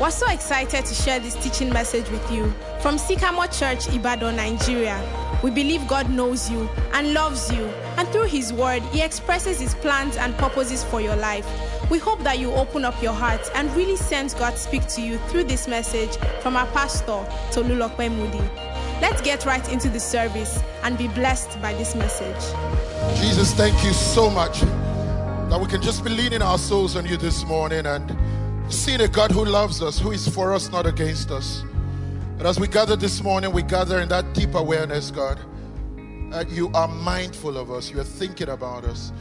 We're so excited to share this teaching message with you from Sycamore Church, Ibadan, Nigeria. We believe God knows you and loves you, and through His Word, He expresses His plans and purposes for your life. We hope that you open up your heart and really sense God speak to you through this message from our pastor, Tolulope Moody. Let's get right into the service and be blessed by this message. Jesus, thank you so much that we can just be leaning our souls on you this morning and see the God who loves us, who is for us, not against us. And as we gather this morning, we gather in that deep awareness, God, that you are mindful of us, you are thinking about us.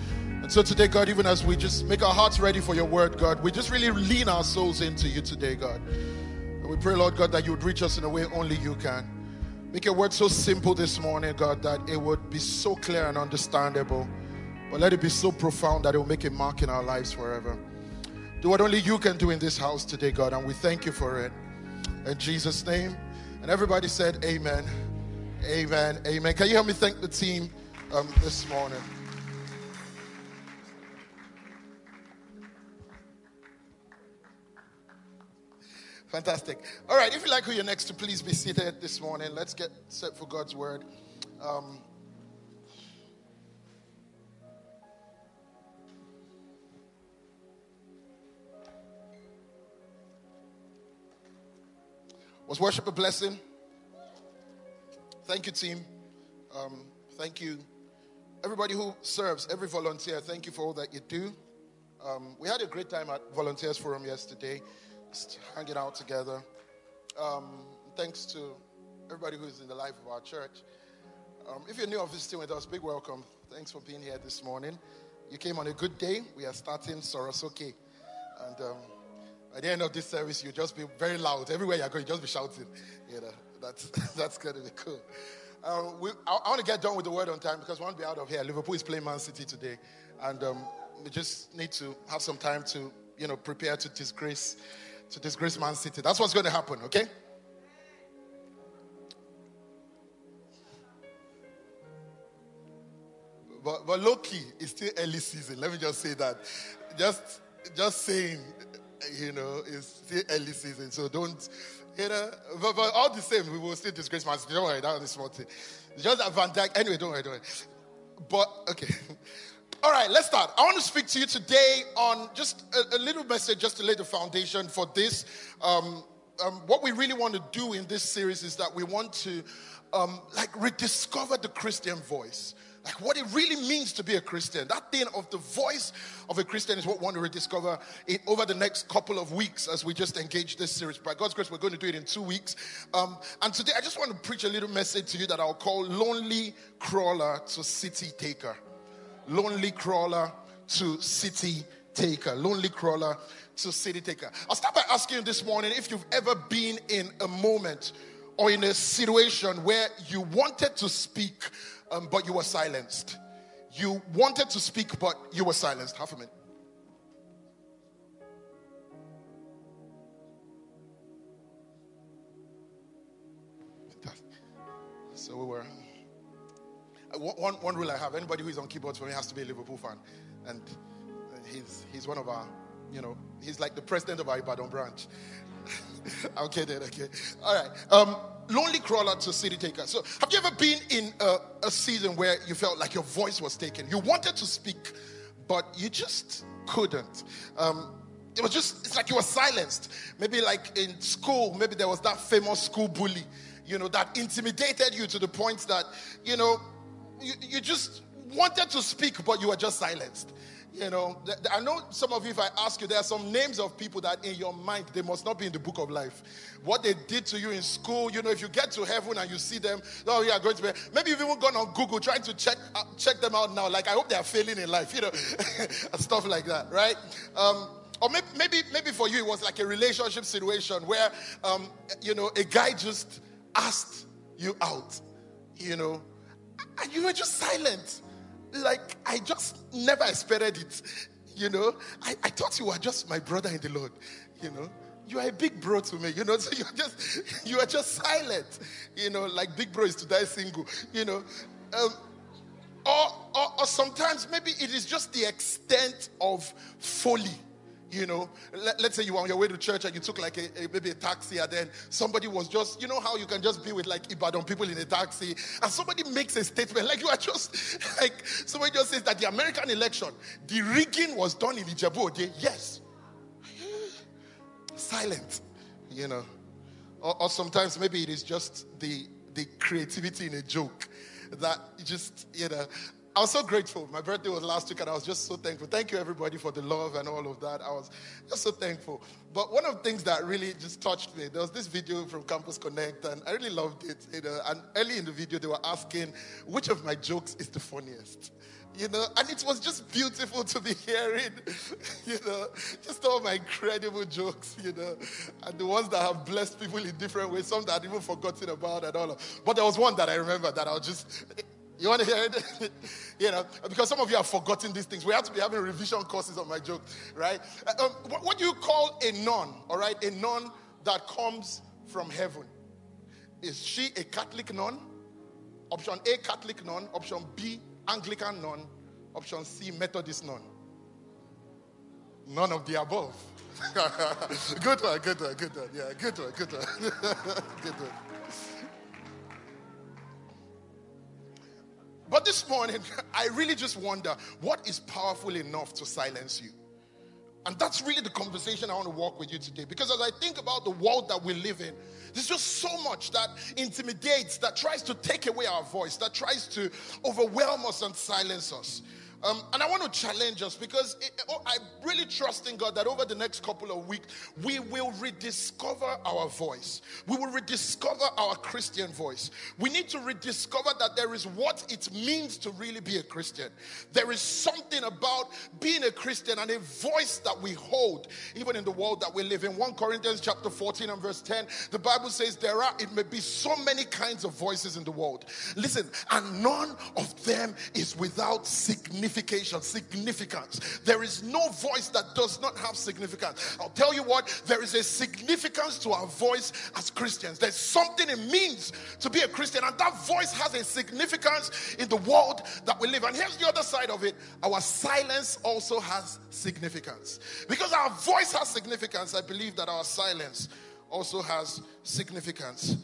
And so today, God, even as we just make our hearts ready for your word, God, we just really lean our souls into you today, God. And we pray, Lord God, that you would reach us in a way only you can. Make your word so simple this morning, God, that it would be so clear and understandable. But let it be so profound that it will make a mark in our lives forever. Do what only you can do in this house today, God, and we thank you for it. In Jesus' name. And everybody said, Amen. Amen. Amen. Can you help me thank the team um, this morning? Fantastic. All right, if you like who you're next to, please be seated this morning. Let's get set for God's word. Um, Was worship a blessing? Thank you, team. Um, thank you, everybody who serves, every volunteer. Thank you for all that you do. Um, we had a great time at Volunteers Forum yesterday, just hanging out together. Um, thanks to everybody who's in the life of our church. Um, if you're new or visiting with us, big welcome. Thanks for being here this morning. You came on a good day. We are starting Sorosoke. And um, at the end of this service, you'll just be very loud. Everywhere you go, you just be shouting. You know, that's that's gonna be cool. Um, we, I, I want to get done with the word on time because we want to be out of here. Liverpool is playing Man City today, and um, we just need to have some time to, you know, prepare to disgrace, to disgrace Man City. That's what's going to happen. Okay. But, but low key, it's still early season. Let me just say that. Just, just saying you know, it's still early season, so don't, you know, but, but all the same, we will still disgrace City. Don't worry, that is small thing. Just that Van Dijk, anyway, don't worry, don't worry. But, okay. All right, let's start. I want to speak to you today on just a, a little message just to lay the foundation for this. Um, um, what we really want to do in this series is that we want to um, like rediscover the Christian voice like what it really means to be a Christian. That thing of the voice of a Christian is what we want to rediscover it over the next couple of weeks as we just engage this series. By God's grace, we're going to do it in two weeks. Um, and today, I just want to preach a little message to you that I'll call Lonely Crawler to City Taker. Lonely Crawler to City Taker. Lonely Crawler to City Taker. I'll start by asking you this morning if you've ever been in a moment or in a situation where you wanted to speak um, but you were silenced. You wanted to speak, but you were silenced. Half a minute. So we were. Uh, one, one rule I have anybody who is on keyboards for me has to be a Liverpool fan. And he's, he's one of our, you know, he's like the president of our Ibadan branch. I'm kidding, okay. All right. Um, lonely crawler to city taker. So, have you ever been in a, a season where you felt like your voice was taken? You wanted to speak, but you just couldn't. Um, it was just, it's like you were silenced. Maybe like in school, maybe there was that famous school bully, you know, that intimidated you to the point that, you know, you, you just wanted to speak, but you were just silenced. You know, I know some of you, if I ask you, there are some names of people that in your mind, they must not be in the book of life. What they did to you in school, you know, if you get to heaven and you see them, oh, you are going to be, maybe you've even gone on Google trying to check, uh, check them out now. Like, I hope they are failing in life, you know, stuff like that, right? Um, or maybe, maybe, maybe for you, it was like a relationship situation where, um, you know, a guy just asked you out, you know, and you were just silent like I just never expected it. You know, I, I thought you were just my brother in the Lord. You know, you are a big bro to me. You know, so you're just you are just silent. You know, like big bro is to die single. You know, um, or, or or sometimes maybe it is just the extent of folly you know, let, us say you were on your way to church and you took like a, a, maybe a taxi and then somebody was just, you know how you can just be with like Ibadan people in a taxi and somebody makes a statement like you are just, like somebody just says that the American election, the rigging was done in Ijebu Ode. Yes. Silent, you know. Or, or sometimes maybe it is just the, the creativity in a joke that just, you know, I was so grateful. My birthday was last week and I was just so thankful. Thank you, everybody, for the love and all of that. I was just so thankful. But one of the things that really just touched me, there was this video from Campus Connect and I really loved it. You know, and early in the video, they were asking which of my jokes is the funniest. You know, and it was just beautiful to be hearing, you know, just all my incredible jokes, you know, and the ones that have blessed people in different ways, some that I'd even forgotten about and all. But there was one that I remember that I was just you want to hear it? you know, because some of you have forgotten these things. We have to be having revision courses on my joke, right? Uh, um, what, what do you call a nun, all right? A nun that comes from heaven. Is she a Catholic nun? Option A, Catholic nun. Option B, Anglican nun. Option C, Methodist nun. None of the above. good one, good one, good one. Yeah, good one, good one. good one. But this morning, I really just wonder what is powerful enough to silence you? And that's really the conversation I want to walk with you today. Because as I think about the world that we live in, there's just so much that intimidates, that tries to take away our voice, that tries to overwhelm us and silence us. Um, and I want to challenge us because it, oh, I really trust in God that over the next couple of weeks, we will rediscover our voice. We will rediscover our Christian voice. We need to rediscover that there is what it means to really be a Christian. There is something about being a Christian and a voice that we hold, even in the world that we live in. 1 Corinthians chapter 14 and verse 10, the Bible says there are, it may be so many kinds of voices in the world. Listen, and none of them is without significance signification, significance. There is no voice that does not have significance. I'll tell you what, there is a significance to our voice as Christians. There's something it means to be a Christian, and that voice has a significance in the world that we live. And here's the other side of it our silence also has significance. Because our voice has significance, I believe that our silence also has significance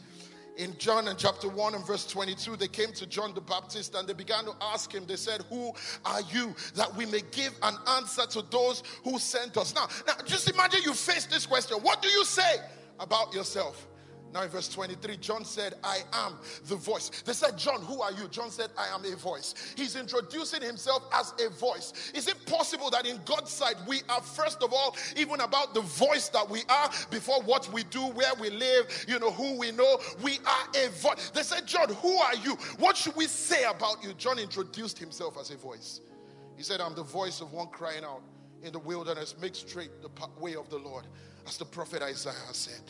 in John and chapter 1 and verse 22, they came to John the Baptist and they began to ask him, they said, Who are you? That we may give an answer to those who sent us. Now, now just imagine you face this question. What do you say about yourself? Now, in verse 23, John said, I am the voice. They said, John, who are you? John said, I am a voice. He's introducing himself as a voice. Is it possible that in God's sight, we are, first of all, even about the voice that we are before what we do, where we live, you know, who we know? We are a voice. They said, John, who are you? What should we say about you? John introduced himself as a voice. He said, I'm the voice of one crying out in the wilderness, make straight the way of the Lord, as the prophet Isaiah said.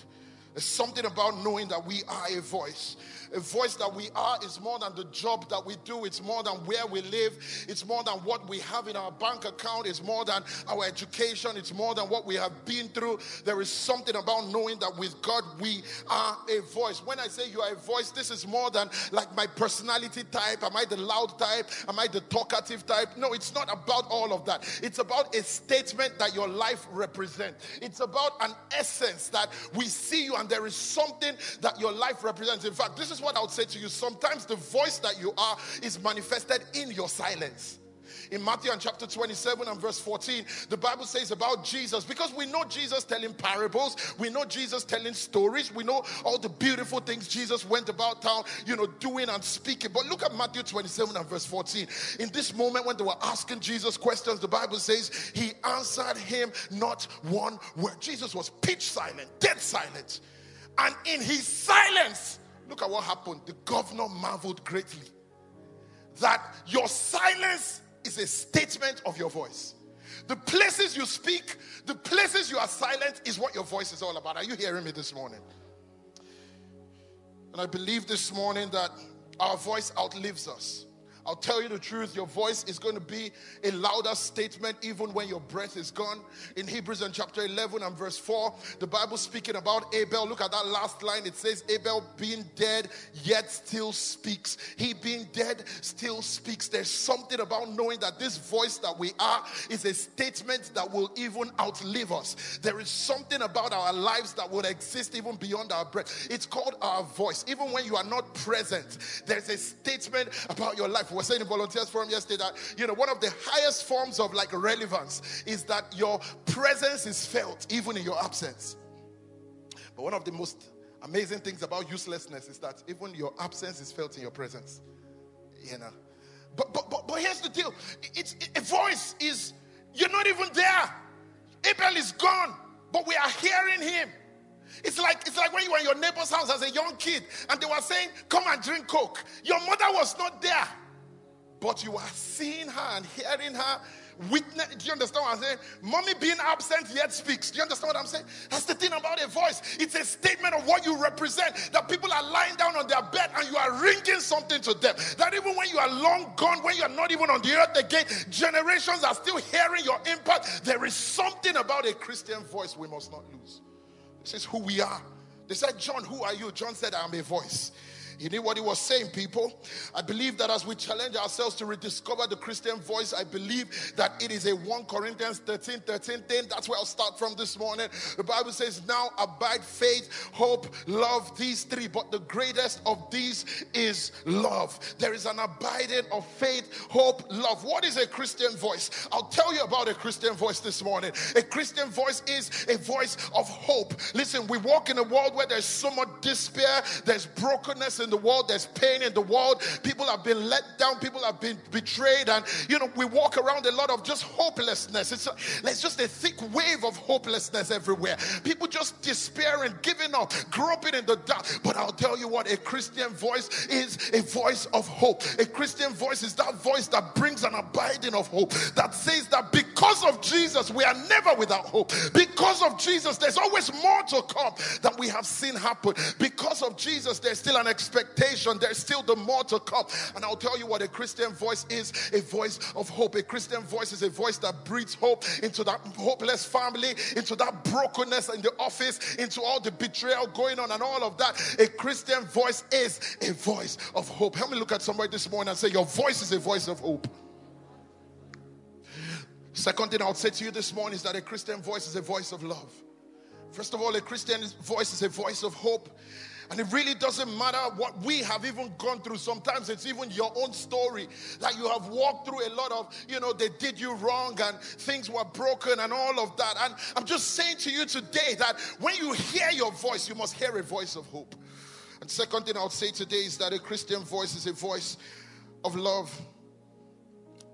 There's something about knowing that we are a voice. A voice that we are is more than the job that we do, it's more than where we live, it's more than what we have in our bank account, it's more than our education, it's more than what we have been through. There is something about knowing that with God we are a voice. When I say you are a voice, this is more than like my personality type. Am I the loud type? Am I the talkative type? No, it's not about all of that. It's about a statement that your life represents. It's about an essence that we see you and and there is something that your life represents. In fact, this is what I would say to you. Sometimes the voice that you are is manifested in your silence. In Matthew and chapter 27 and verse 14, the Bible says about Jesus, because we know Jesus telling parables, we know Jesus telling stories, we know all the beautiful things Jesus went about town, you know, doing and speaking. But look at Matthew 27 and verse 14. In this moment when they were asking Jesus questions, the Bible says he answered him not one word. Jesus was pitch silent, dead silent. And in his silence, look at what happened. The governor marveled greatly that your silence is a statement of your voice. The places you speak, the places you are silent is what your voice is all about. Are you hearing me this morning? And I believe this morning that our voice outlives us. I'll tell you the truth, your voice is going to be a louder statement even when your breath is gone. In Hebrews and chapter 11 and verse 4, the Bible speaking about Abel. Look at that last line. It says, Abel being dead, yet still speaks. He being dead still speaks. There's something about knowing that this voice that we are is a statement that will even outlive us. There is something about our lives that will exist even beyond our breath. It's called our voice. Even when you are not present, there's a statement about your life. We were saying in Volunteers Forum yesterday that, you know, one of the highest forms of like relevance is that your presence is felt even in your absence. But one of the most amazing things about uselessness is that even your absence is felt in your presence. You know. But but but, but here's the deal. It's a voice is you're not even there. Abel is gone, but we are hearing him. It's like it's like when you were in your neighbor's house as a young kid and they were saying, Come and drink Coke. Your mother was not there, but you are seeing her and hearing her witness. Do you understand what I'm saying? Mommy being absent yet speaks. Do you understand what I'm saying? That's the thing about a voice. It's a statement of what you represent. That people are lying down on their bed and you are ringing something to them. That even when you are long gone, when you are not even on the earth again, generations are still hearing your impact. There is something about a Christian voice we must not lose. This is who we are. They said, John, who are you? John said, I am a voice. You knew what he was saying, people. I believe that as we challenge ourselves to rediscover the Christian voice, I believe that it is a 1 Corinthians 13 13 thing. That's where I'll start from this morning. The Bible says, Now abide faith, hope, love, these three, but the greatest of these is love. There is an abiding of faith, hope, love. What is a Christian voice? I'll tell you about a Christian voice this morning. A Christian voice is a voice of hope. Listen, we walk in a world where there's so much despair, there's brokenness, in the world, there's pain in the world. People have been let down, people have been betrayed, and you know, we walk around a lot of just hopelessness. It's, a, it's just a thick wave of hopelessness everywhere. People just despairing, giving up, groping in the dark. But I'll tell you what, a Christian voice is a voice of hope. A Christian voice is that voice that brings an abiding of hope, that says that because of Jesus, we are never without hope. Because of Jesus, there's always more to come than we have seen happen. Because of Jesus, there's still an expectation expectation, there's still the more to come. And I'll tell you what a Christian voice is a voice of hope. A Christian voice is a voice that breathes hope into that hopeless family, into that brokenness in the office, into all the betrayal going on and all of that. A Christian voice is a voice of hope. Help me look at somebody this morning and say, Your voice is a voice of hope. Second thing I'll say to you this morning is that a Christian voice is a voice of love. First of all, a Christian voice is a voice of hope. And it really doesn't matter what we have even gone through. Sometimes it's even your own story Like you have walked through a lot of, you know, they did you wrong and things were broken and all of that. And I'm just saying to you today that when you hear your voice, you must hear a voice of hope. And second thing I'll say today is that a Christian voice is a voice of love.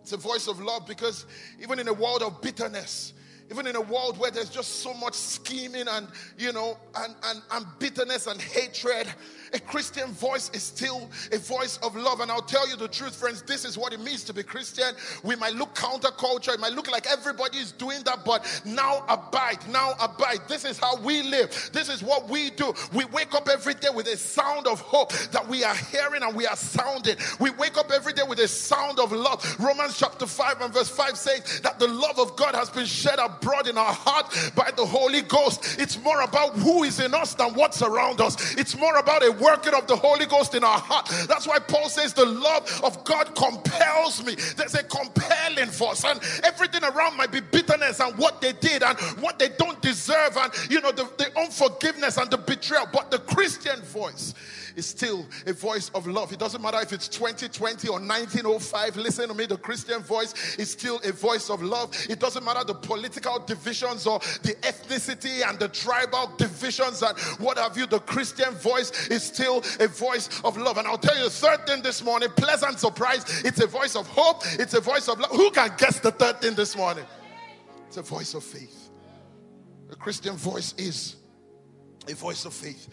It's a voice of love because even in a world of bitterness, even in a world where there's just so much scheming and you know and, and, and bitterness and hatred a Christian voice is still a voice of love. And I'll tell you the truth, friends, this is what it means to be Christian. We might look counterculture, it might look like everybody is doing that, but now abide, now abide. This is how we live, this is what we do. We wake up every day with a sound of hope that we are hearing and we are sounding. We wake up every day with a sound of love. Romans chapter 5 and verse 5 says that the love of God has been shed abroad in our heart by the Holy Ghost. It's more about who is in us than what's around us, it's more about a working of the Holy Ghost in our heart. That's why Paul says the love of God compels me. There's a compelling force, and everything around might be bitterness and what they did and what they don't deserve, and you know, the, the unforgiveness and the betrayal. But the Christian voice is still a voice of love. It doesn't matter if it's 2020 or 1905. Listen to me, the Christian voice is still a voice of love. It doesn't matter the political divisions or the ethnicity and the tribal divisions and what have you. The Christian voice is still a voice of love. And I'll tell you the third thing this morning pleasant surprise. It's a voice of hope, it's a voice of love. Who can guess the third thing this morning? It's a voice of faith. The Christian voice is a voice of faith.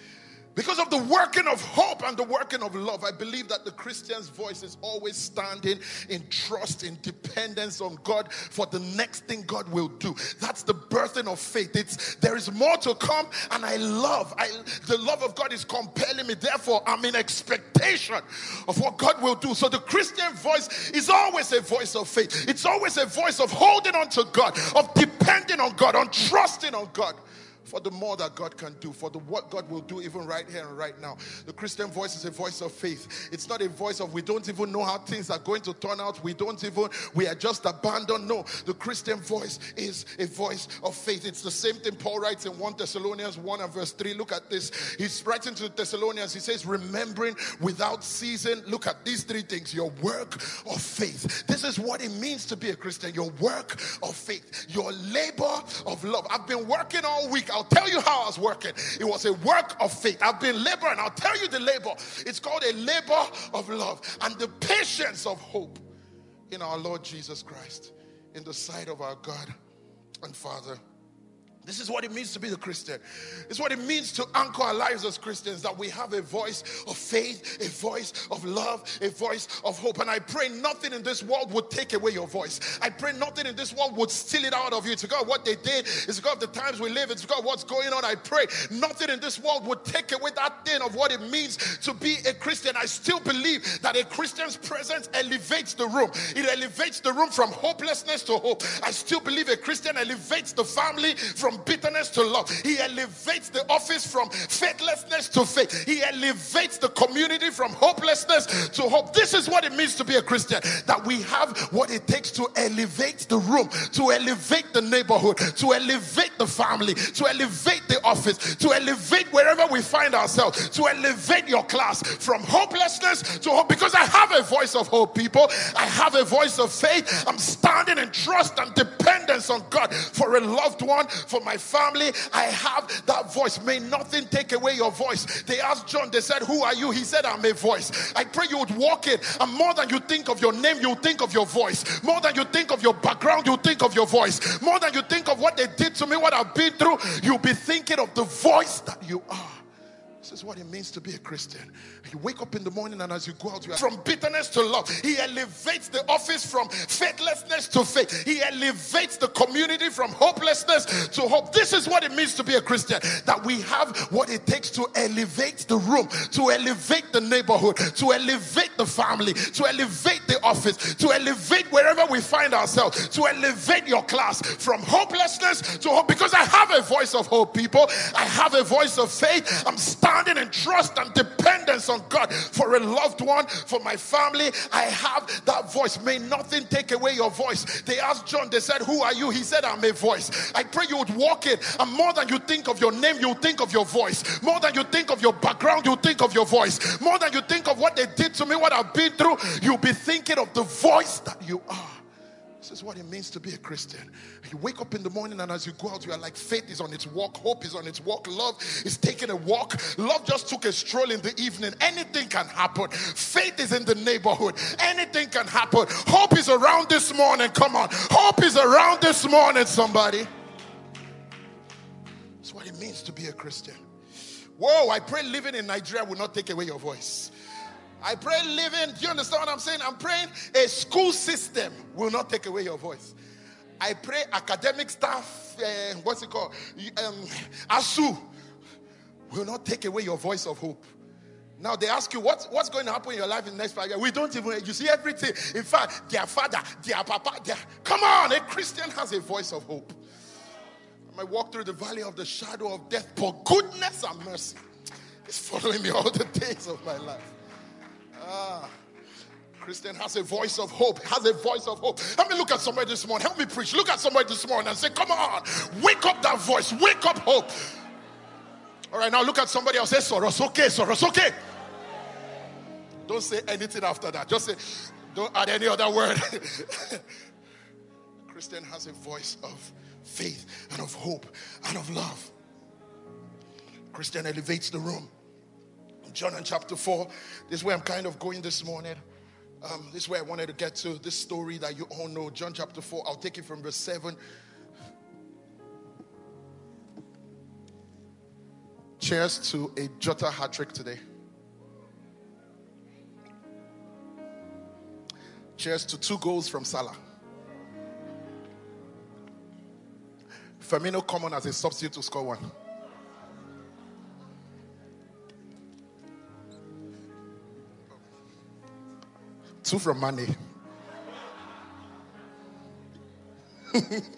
Because of the working of hope and the working of love, I believe that the Christian's voice is always standing in trust, in dependence on God for the next thing God will do. That's the birthing of faith. It's there is more to come, and I love. I the love of God is compelling me. Therefore, I'm in expectation of what God will do. So the Christian voice is always a voice of faith. It's always a voice of holding on to God, of depending on God, on trusting on God for the more that God can do, for the what God will do even right here and right now. The Christian voice is a voice of faith. It's not a voice of we don't even know how things are going to turn out. We don't even we are just abandoned. No, the Christian voice is a voice of faith. It's the same thing Paul writes in 1 Thessalonians 1 and verse 3. Look at this. He's writing to the Thessalonians. He says, remembering without ceasing. Look at these three things: your work of faith. This is what it means to be a Christian. Your work of faith, your labor of love. I've been working all week. I'll tell you how I was working. It was a work of faith. I've been laboring. I'll tell you the labor. It's called a labor of love and the patience of hope in our Lord Jesus Christ, in the sight of our God and Father. This is what it means to be the Christian. It's what it means to anchor our lives as Christians that we have a voice of faith, a voice of love, a voice of hope. And I pray nothing in this world would take away your voice. I pray nothing in this world would steal it out of you. To because what they did, it's of the times we live, it's because what's going on. I pray nothing in this world would take away that thing of what it means to be a Christian. I still believe that a Christian's presence elevates the room, it elevates the room from hopelessness to hope. I still believe a Christian elevates the family from bitterness to love. He elevates the office from faithlessness to faith. He elevates the community from hopelessness to hope. This is what it means to be a Christian that we have what it takes to elevate the room, to elevate the neighborhood, to elevate the family, to elevate the office, to elevate wherever we find ourselves, to elevate your class from hopelessness to hope. Because I have a voice of hope, people. I have a voice of faith. I'm standing in trust and dependence on God for a loved one, for my family. I have that voice. May nothing take away your voice. They asked John, they said, Who are you? He said, I'm a voice. I pray you would walk it. And more than you think of your name, you think of your voice. More than you think of your background, you think of your voice. More than you think of what they did to me, what I've been through, you'll be thinking of the voice that you are. This is what it means to be a Christian. You wake up in the morning and as you go out, you are from bitterness to love. He elevates the office from faithlessness to faith. He elevates the community from hopelessness to hope. This is what it means to be a Christian. That we have what it takes to elevate the room, to elevate the neighborhood, to elevate the family, to elevate the office, to elevate wherever we find ourselves, to elevate your class from hopelessness to hope. Because I have a voice of hope, people. I have a voice of faith. I'm standing standing in trust and dependence on God for a loved one, for my family. I have that voice. May nothing take away your voice. They asked John, they said, Who are you? He said, I'm a voice. I pray you would walk it. And more than you think of your name, you think of your voice. More than you think of your background, you think of your voice. More than you think of what they did to me, what I've been through, you'll be thinking of the voice that you are. This is what it means to be a Christian. You wake up in the morning, and as you go out, you are like faith is on its walk, hope is on its walk, love is taking a walk. Love just took a stroll in the evening. Anything can happen. Faith is in the neighborhood. Anything can happen. Hope is around this morning. Come on. Hope is around this morning, somebody. That's what it means to be a Christian. Whoa, I pray living in Nigeria will not take away your voice. I pray living, do you understand what I'm saying? I'm praying a school system will not take away your voice. I pray academic staff, uh, what's it called? Um, ASUU will not take away your voice of hope. Now they ask you what's, what's going to happen in your life in the next five years. We don't even, you see everything. In fact, their father, their papa, their, come on, a Christian has a voice of hope. I might walk through the valley of the shadow of death, but goodness and mercy is following me all the days of my life. Ah. Christian has a voice of hope, has a voice of hope. Let me look at somebody this morning. Help me preach. Look at somebody this morning and say, Come on, wake up that voice, wake up hope. All right, now look at somebody else. Say, Sorosoke, Soros, okay. Don't say anything after that. Just say, don't add any other word. Christian has a voice of faith and of hope and of love. Christian elevates the room. John in chapter 4. This is where I'm kind of going this morning. Um, this is where I wanted to get to this story that you all know. John chapter 4. I'll take it from verse 7. Cheers to a Jota hat trick today. Cheers to two goals from Salah. Firmino common as a substitute to score one. Two from Mané. Fantastic.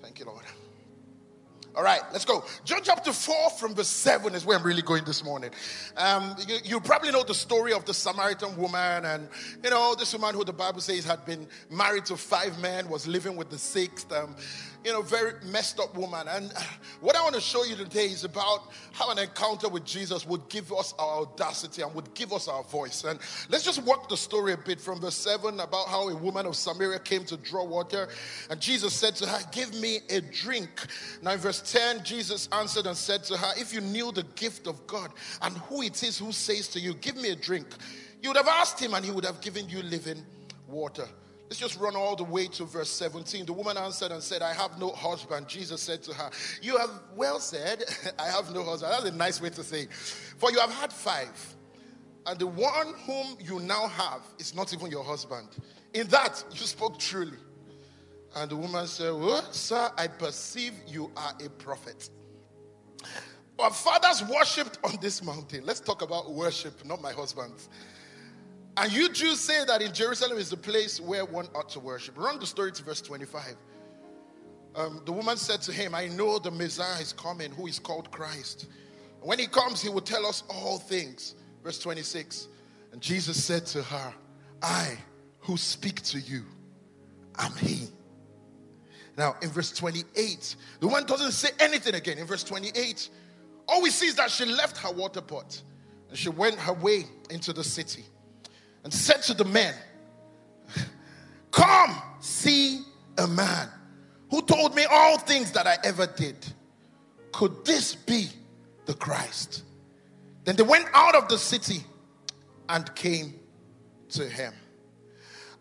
Thank you, Lord. All right, let's go. John chapter 4 from verse 7 is where I'm really going this morning. Um, you, you, probably know the story of the Samaritan woman, and you know, this woman who the Bible says had been married to five men, was living with the sixth. Um, you know, very messed up woman. And what I want to show you today is about how an encounter with Jesus would give us our audacity and would give us our voice. And let's just walk the story a bit from verse 7 about how a woman of Samaria came to draw water. And Jesus said to her, Give me a drink. Now, in verse 10, Jesus answered and said to her, If you knew the gift of God and who it is who says to you, Give me a drink, you would have asked him and he would have given you living water. Let's just run all the way to verse 17. The woman answered and said, I have no husband. Jesus said to her, You have well said, I have no husband. That's a nice way to say. For you have had five, and the one whom you now have is not even your husband. In that you spoke truly. And the woman said, Well, sir, I perceive you are a prophet. Our fathers worshipped on this mountain. Let's talk about worship, not my husband's. And you Jews say that in Jerusalem is the place where one ought to worship. Run the story to verse 25. Um, the woman said to him, I know the Messiah is coming, who is called Christ. When he comes, he will tell us all things. Verse 26. And Jesus said to her, I who speak to you, am he. Now, in verse 28, the woman doesn't say anything again. In verse 28, all we see is that she left her water pot and she went her way into the city and said to the men, Come see a man who told me all things that I ever did. Could this be the Christ? Then they went out of the city and came to him.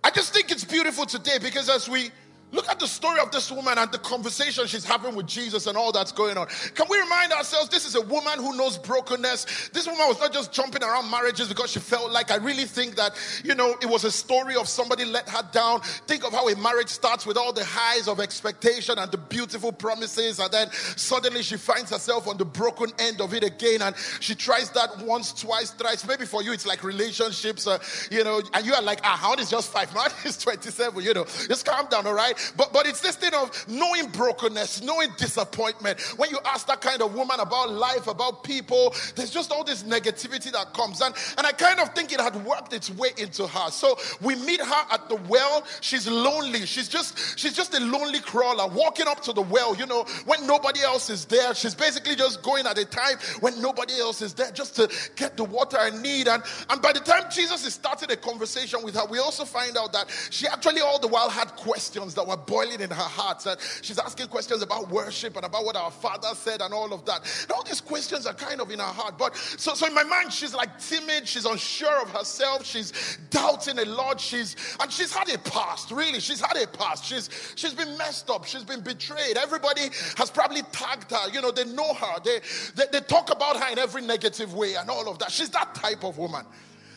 I just think it's beautiful today because as we Look at the story of this woman and the conversation she's having with Jesus and all that's going on. Can we remind ourselves this is a woman who knows brokenness? This woman was not just jumping around marriages because she felt like I really think that, you know, it was a story of somebody let her down. Think of how a marriage starts with all the highs of expectation and the beautiful promises, and then suddenly she finds herself on the broken end of it again and she tries that once, twice, thrice. Maybe for you it's like relationships, uh, you know, and you are like, ah, how is just five? Man is 27, you know. Just calm down, all right? But, but it's this thing of knowing brokenness, knowing disappointment. When you ask that kind of woman about life, about people, there's just all this negativity that comes. And, and I kind of think it had worked its way into her. So we meet her at the well. She's lonely. She's just, she's just a lonely crawler walking up to the well, you know, when nobody else is there. She's basically just going at a time when nobody else is there just to get the water I need. And, and by the time Jesus is starting a conversation with her, we also find out that she actually all the while had questions that were boiling in her heart. And she's asking questions about worship and about what our father said and all of that. And all these questions are kind of in her heart. But so, so in my mind, she's like timid, she's unsure of herself, she's doubting a lot. She's and she's had a past, really. She's had a past. She's she's been messed up, she's been betrayed. Everybody has probably tagged her, you know, they know her, they, they, they talk about her in every negative way and all of that. She's that type of woman.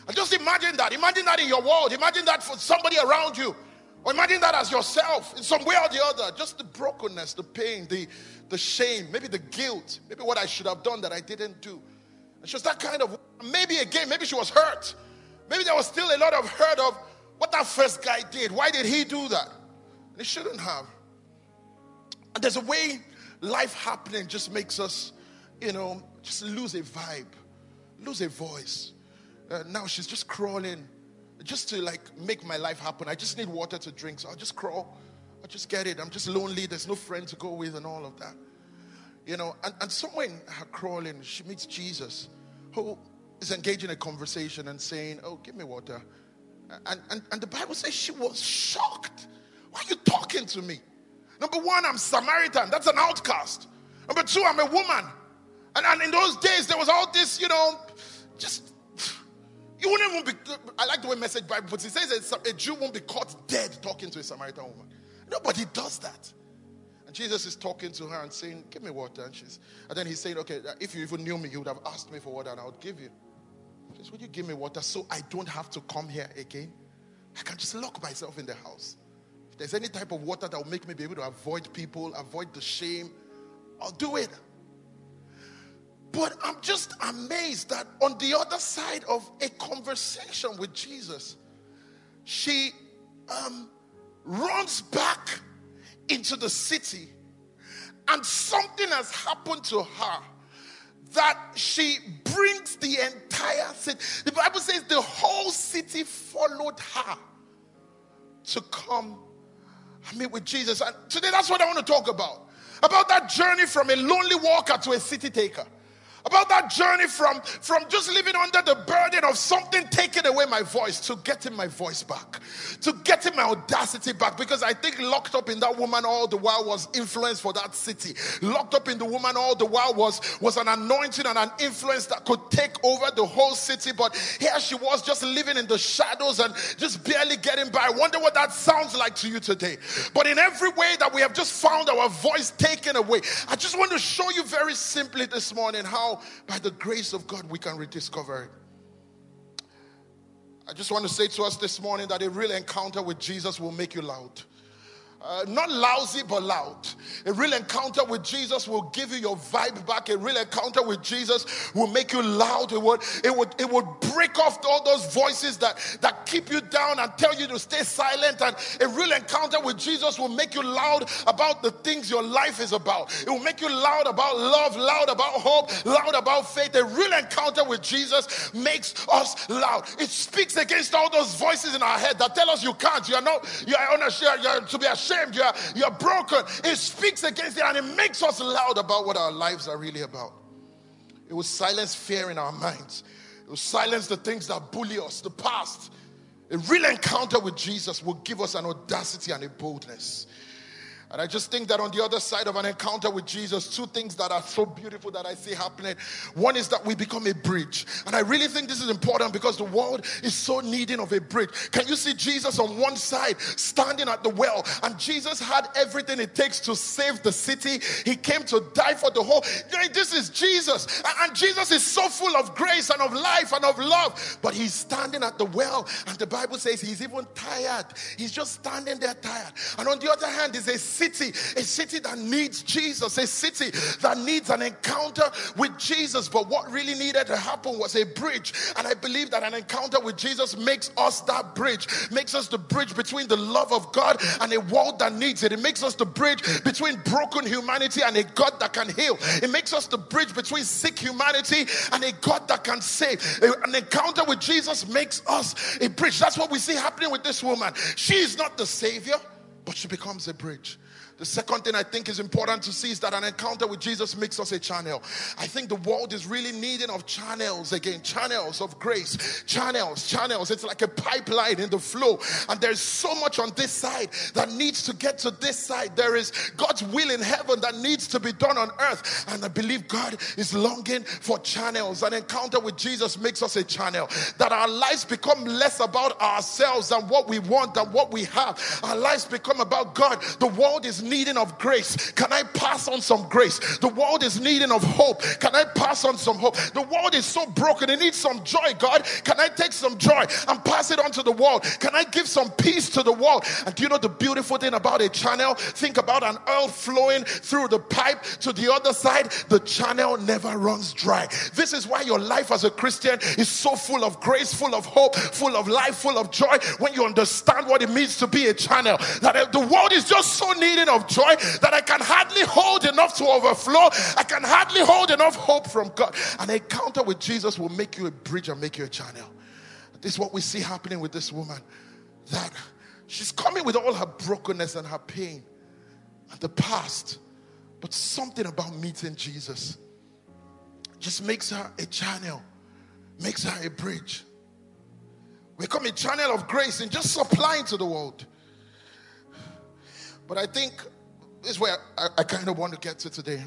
And just imagine that. Imagine that in your world. Imagine that for somebody around you. Imagine that as yourself in some way or the other. Just the brokenness, the pain, the, the shame, maybe the guilt, maybe what I should have done that I didn't do. She was that kind of, maybe again, maybe she was hurt. Maybe there was still a lot of hurt of what that first guy did. Why did he do that? And he shouldn't have. And there's a way life happening just makes us, you know, just lose a vibe, lose a voice. Uh, now she's just crawling just to like make my life happen. I just need water to drink. So I'll just crawl. I'll just get it. I'm just lonely. There's no friend to go with and all of that. You know, and, and somewhere in her crawling, she meets Jesus, who is engaging a conversation and saying, Oh, give me water. And, and, and the Bible says she was shocked. Why are you talking to me? Number one, I'm Samaritan. That's an outcast. Number two, I'm a woman. And, and in those days, there was all this, you know, just You wouldn't even be, I like the way Message Bible puts it. It says a Jew won't be caught dead talking to a Samaritan woman. Nobody does that. And Jesus is talking to her and saying, Give me water. And she's, and then he's saying, Okay, if you even knew me, you would have asked me for water and I would give you. She says, Would you give me water so I don't have to come here again? I can just lock myself in the house. If there's any type of water that will make me be able to avoid people, avoid the shame, I'll do it. But I'm just amazed that on the other side of a conversation with Jesus, she um, runs back into the city, and something has happened to her that she brings the entire city. The Bible says the whole city followed her to come I meet with Jesus. And today, that's what I want to talk about about that journey from a lonely walker to a city taker about that journey from, from just living under the burden of something taking away my voice to getting my voice back, to getting my audacity back. Because I think locked up in that woman all the while was influence for that city. Locked up in the woman all the while was, was an anointing and an influence that could take over the whole city. But here she was just living in the shadows and just barely getting by. I wonder what that sounds like to you today. But in every way that we have just found our voice taken away, I just want to show you very simply this morning how by the grace of God, we can rediscover it. I just want to say to us this morning that a real encounter with Jesus will make you loud. Uh, not lousy, but loud. A real encounter with Jesus will give you your vibe back. A real encounter with Jesus will make you loud. It would, it would, it would break off all those voices that, that keep you down and tell you to stay silent. And a real encounter with Jesus will make you loud about the things your life is about. It will make you loud about love, loud about hope, loud about faith. A real encounter with Jesus makes us loud. It speaks against all those voices in our head that tell us you can't, you're not, you're, you're, you're to be ashamed ashamed, you're, you're broken. It speaks against it and it makes us loud about what our lives are really about. It will silence fear in our minds, it will silence the things that bully us, the past. A real encounter with Jesus will give us an audacity and a boldness. And I just think that on the other side of an encounter with Jesus, two things that are so beautiful that I see happening. One is that we become a bridge. And I really think this is important because the world is so needing of a bridge. Can you see Jesus on one side standing at the well? And Jesus had everything it takes to save the city. He came to die for the whole. This is Jesus. And Jesus is so full of grace and of life and of love. But he's standing at the well. And the Bible says he's even tired. He's just standing there tired. And on the other hand, is a city, a city that needs Jesus, a city that needs an encounter with Jesus. But what really needed to happen was a bridge. And I believe that an encounter with Jesus makes us that bridge, makes us the bridge between the love of God and a world that needs it. It makes us the bridge between broken humanity and a God that can heal. It makes us the bridge between sick humanity and a God that can save. An encounter with Jesus makes us a bridge. That's what we see happening with this woman. She is not the Savior, but she becomes a bridge. The second thing I think is important to see is that an encounter with Jesus makes us a channel. I think the world is really needing of channels again, channels of grace, channels, channels. It's like a pipeline in the flow. And there's so much on this side that needs to get to this side. There is God's will in heaven that needs to be done on earth. And I believe God is longing for channels. An encounter with Jesus makes us a channel. That our lives become less about ourselves and what we want and what we have. Our lives become about God. The world is needing of grace. Can I pass on some grace? The world is needing of hope. Can I pass on some hope? The world is so broken. It needs some joy, God. Can I take some joy and pass it on to the world? Can I give some peace to the world? And do you know the beautiful thing about a channel? Think about an oil flowing through the pipe to the other side. The channel never runs dry. This is why your life as a Christian is so full of grace, full of hope, full of life, full of joy. When you understand what it means to be a channel, that the world is just so needing of joy that I can hardly hold enough to overflow. I can hardly hold enough hope from God. An encounter with Jesus will make you a bridge and make you a channel. This is what we see happening with this woman. That she's coming with all her brokenness and her pain and the past. But something about meeting Jesus just makes her a channel, makes her a bridge. Become a channel of grace and just supplying to the world. But I think this is where I, I kind of want to get to today,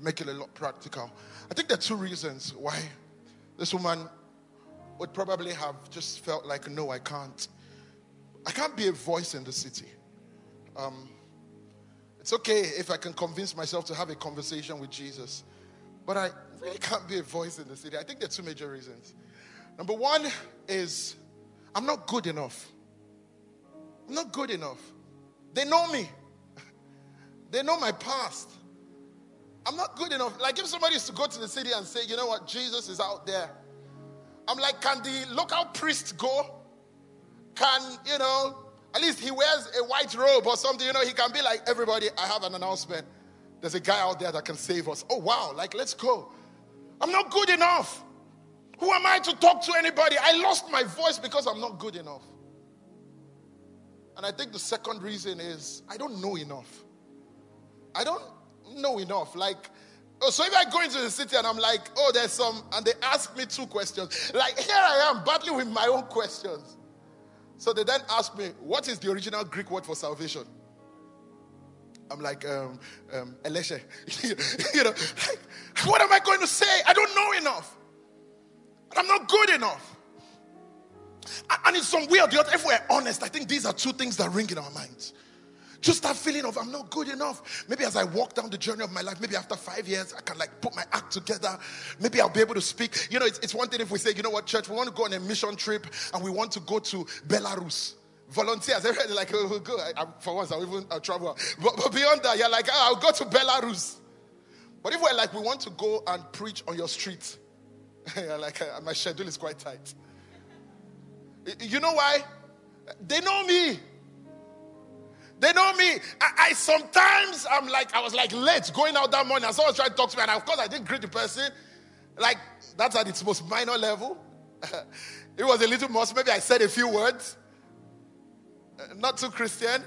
make it a lot practical. I think there are two reasons why this woman would probably have just felt like, no, I can't. I can't be a voice in the city. Um, it's okay if I can convince myself to have a conversation with Jesus, but I really can't be a voice in the city. I think there are two major reasons. Number one is I'm not good enough. I'm not good enough. They know me, they know my past. I'm not good enough. Like if somebody is to go to the city and say, you know what, Jesus is out there. I'm like, can the local priest go? Can, you know, at least he wears a white robe or something, you know, he can be like, everybody, I have an announcement. There's a guy out there that can save us. Oh, wow, like, let's go. I'm not good enough. Who am I to talk to anybody? I lost my voice because I'm not good enough. And I think the second reason is I don't know enough. I don't know enough. Like, oh, so if I go into the city and I'm like, oh, there's some, and they ask me two questions, like here I am battling with my own questions. So they then ask me, what is the original Greek word for salvation? I'm like, um, um, you know, like, what am I going to say? I don't know enough. I'm not good enough. And it's some weird, if we're honest, I think these are two things that ring in our minds. Just that feeling of I'm not good enough. Maybe as I walk down the journey of my life, maybe after five years, I can like put my act together. Maybe I'll be able to speak. You know, it's, it's one thing if we say, you know what, church, we want to go on a mission trip and we want to go to Belarus volunteers. Everybody like, oh, we'll go. I, for once, I'll even I'll travel. But, but, beyond that, you're like, oh, I'll go to Belarus. But if we're like, we want to go and preach on your street, you're like, uh, my schedule is quite tight. You know why? They know me. They know me. I, I, sometimes I'm like, I was like late going out that morning, and someone tried to talk to me, and of course I didn't greet the person. Like that's at its most minor level. it was a little more. Maybe I said a few words. Uh, not too Christian.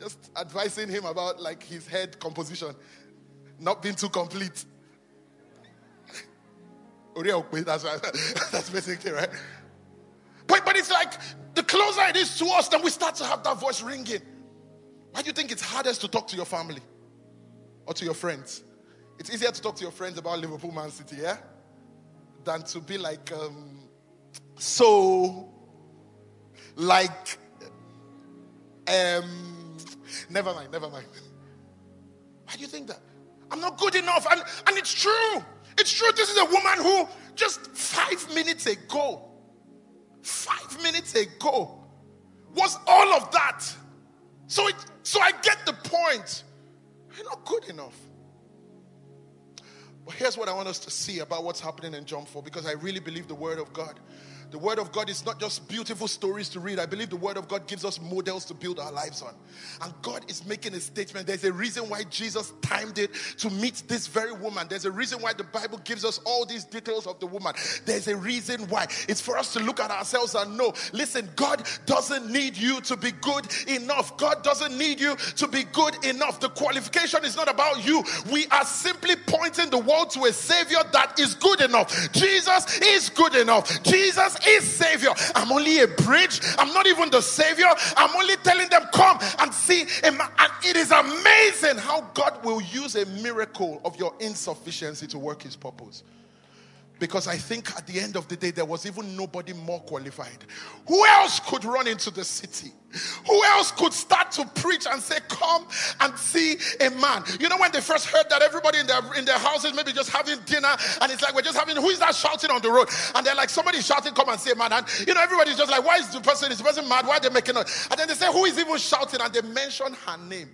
Just advising him about like his head composition, not being too complete. that's that's basically right. But, but it's like the closer it is to us, then we start to have that voice ringing. Why do you think it's hardest to talk to your family or to your friends? It's easier to talk to your friends about Liverpool Man City, yeah? Than to be like, um, so, like, um, never mind, never mind. Why do you think that? I'm not good enough. And, and it's true. It's true. This is a woman who just five minutes ago five minutes ago was all of that. So, it, so I get the point. You're not good enough. But here's what I want us to see about what's happening in John 4 because I really believe the word of God the Word of God is not just beautiful stories to read. I believe the Word of God gives us models to build our lives on. And God is making a statement. There's a reason why Jesus timed it to meet this very woman. There's a reason why the Bible gives us all these details of the woman. There's a reason why. It's for us to look at ourselves and know listen, God doesn't need you to be good enough. God doesn't need you to be good enough. The qualification is not about you. We are simply pointing the world to a Savior that is good enough. Jesus is good enough. Jesus is Savior. I'm only a bridge. I'm not even the Savior. I'm only telling them, come and see. And it is amazing how God will use a miracle of your insufficiency to work His purpose. Because I think at the end of the day, there was even nobody more qualified. Who else could run into the city? Who else could start to preach and say, Come and see a man? You know, when they first heard that everybody in their in their houses maybe just having dinner, and it's like we're just having who is that shouting on the road? And they're like, somebody shouting, come and see a man. And you know, everybody's just like, Why is the person is the person mad? Why are they making noise? And then they say, Who is even shouting? And they mention her name.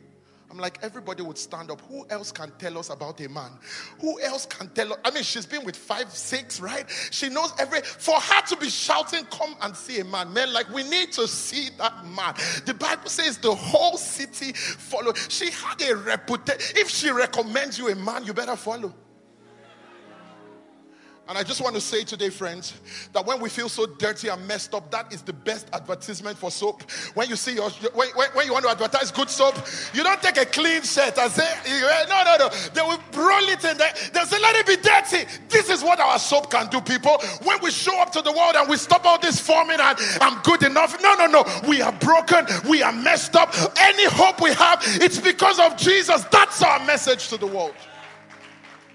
I'm like, everybody would stand up. Who else can tell us about a man? Who else can tell us? I mean, she's been with five, six, right? She knows every. For her to be shouting, come and see a man. Man, like, we need to see that man. The Bible says the whole city followed. She had a reputation. If she recommends you a man, you better follow. And I just want to say today, friends, that when we feel so dirty and messed up, that is the best advertisement for soap. When you see your, when, when you want to advertise good soap, you don't take a clean shirt and say, no, no, no. They will roll it in there. They'll say, let it be dirty. This is what our soap can do, people. When we show up to the world and we stop all this forming and I'm good enough. No, no, no. We are broken. We are messed up. Any hope we have, it's because of Jesus. That's our message to the world.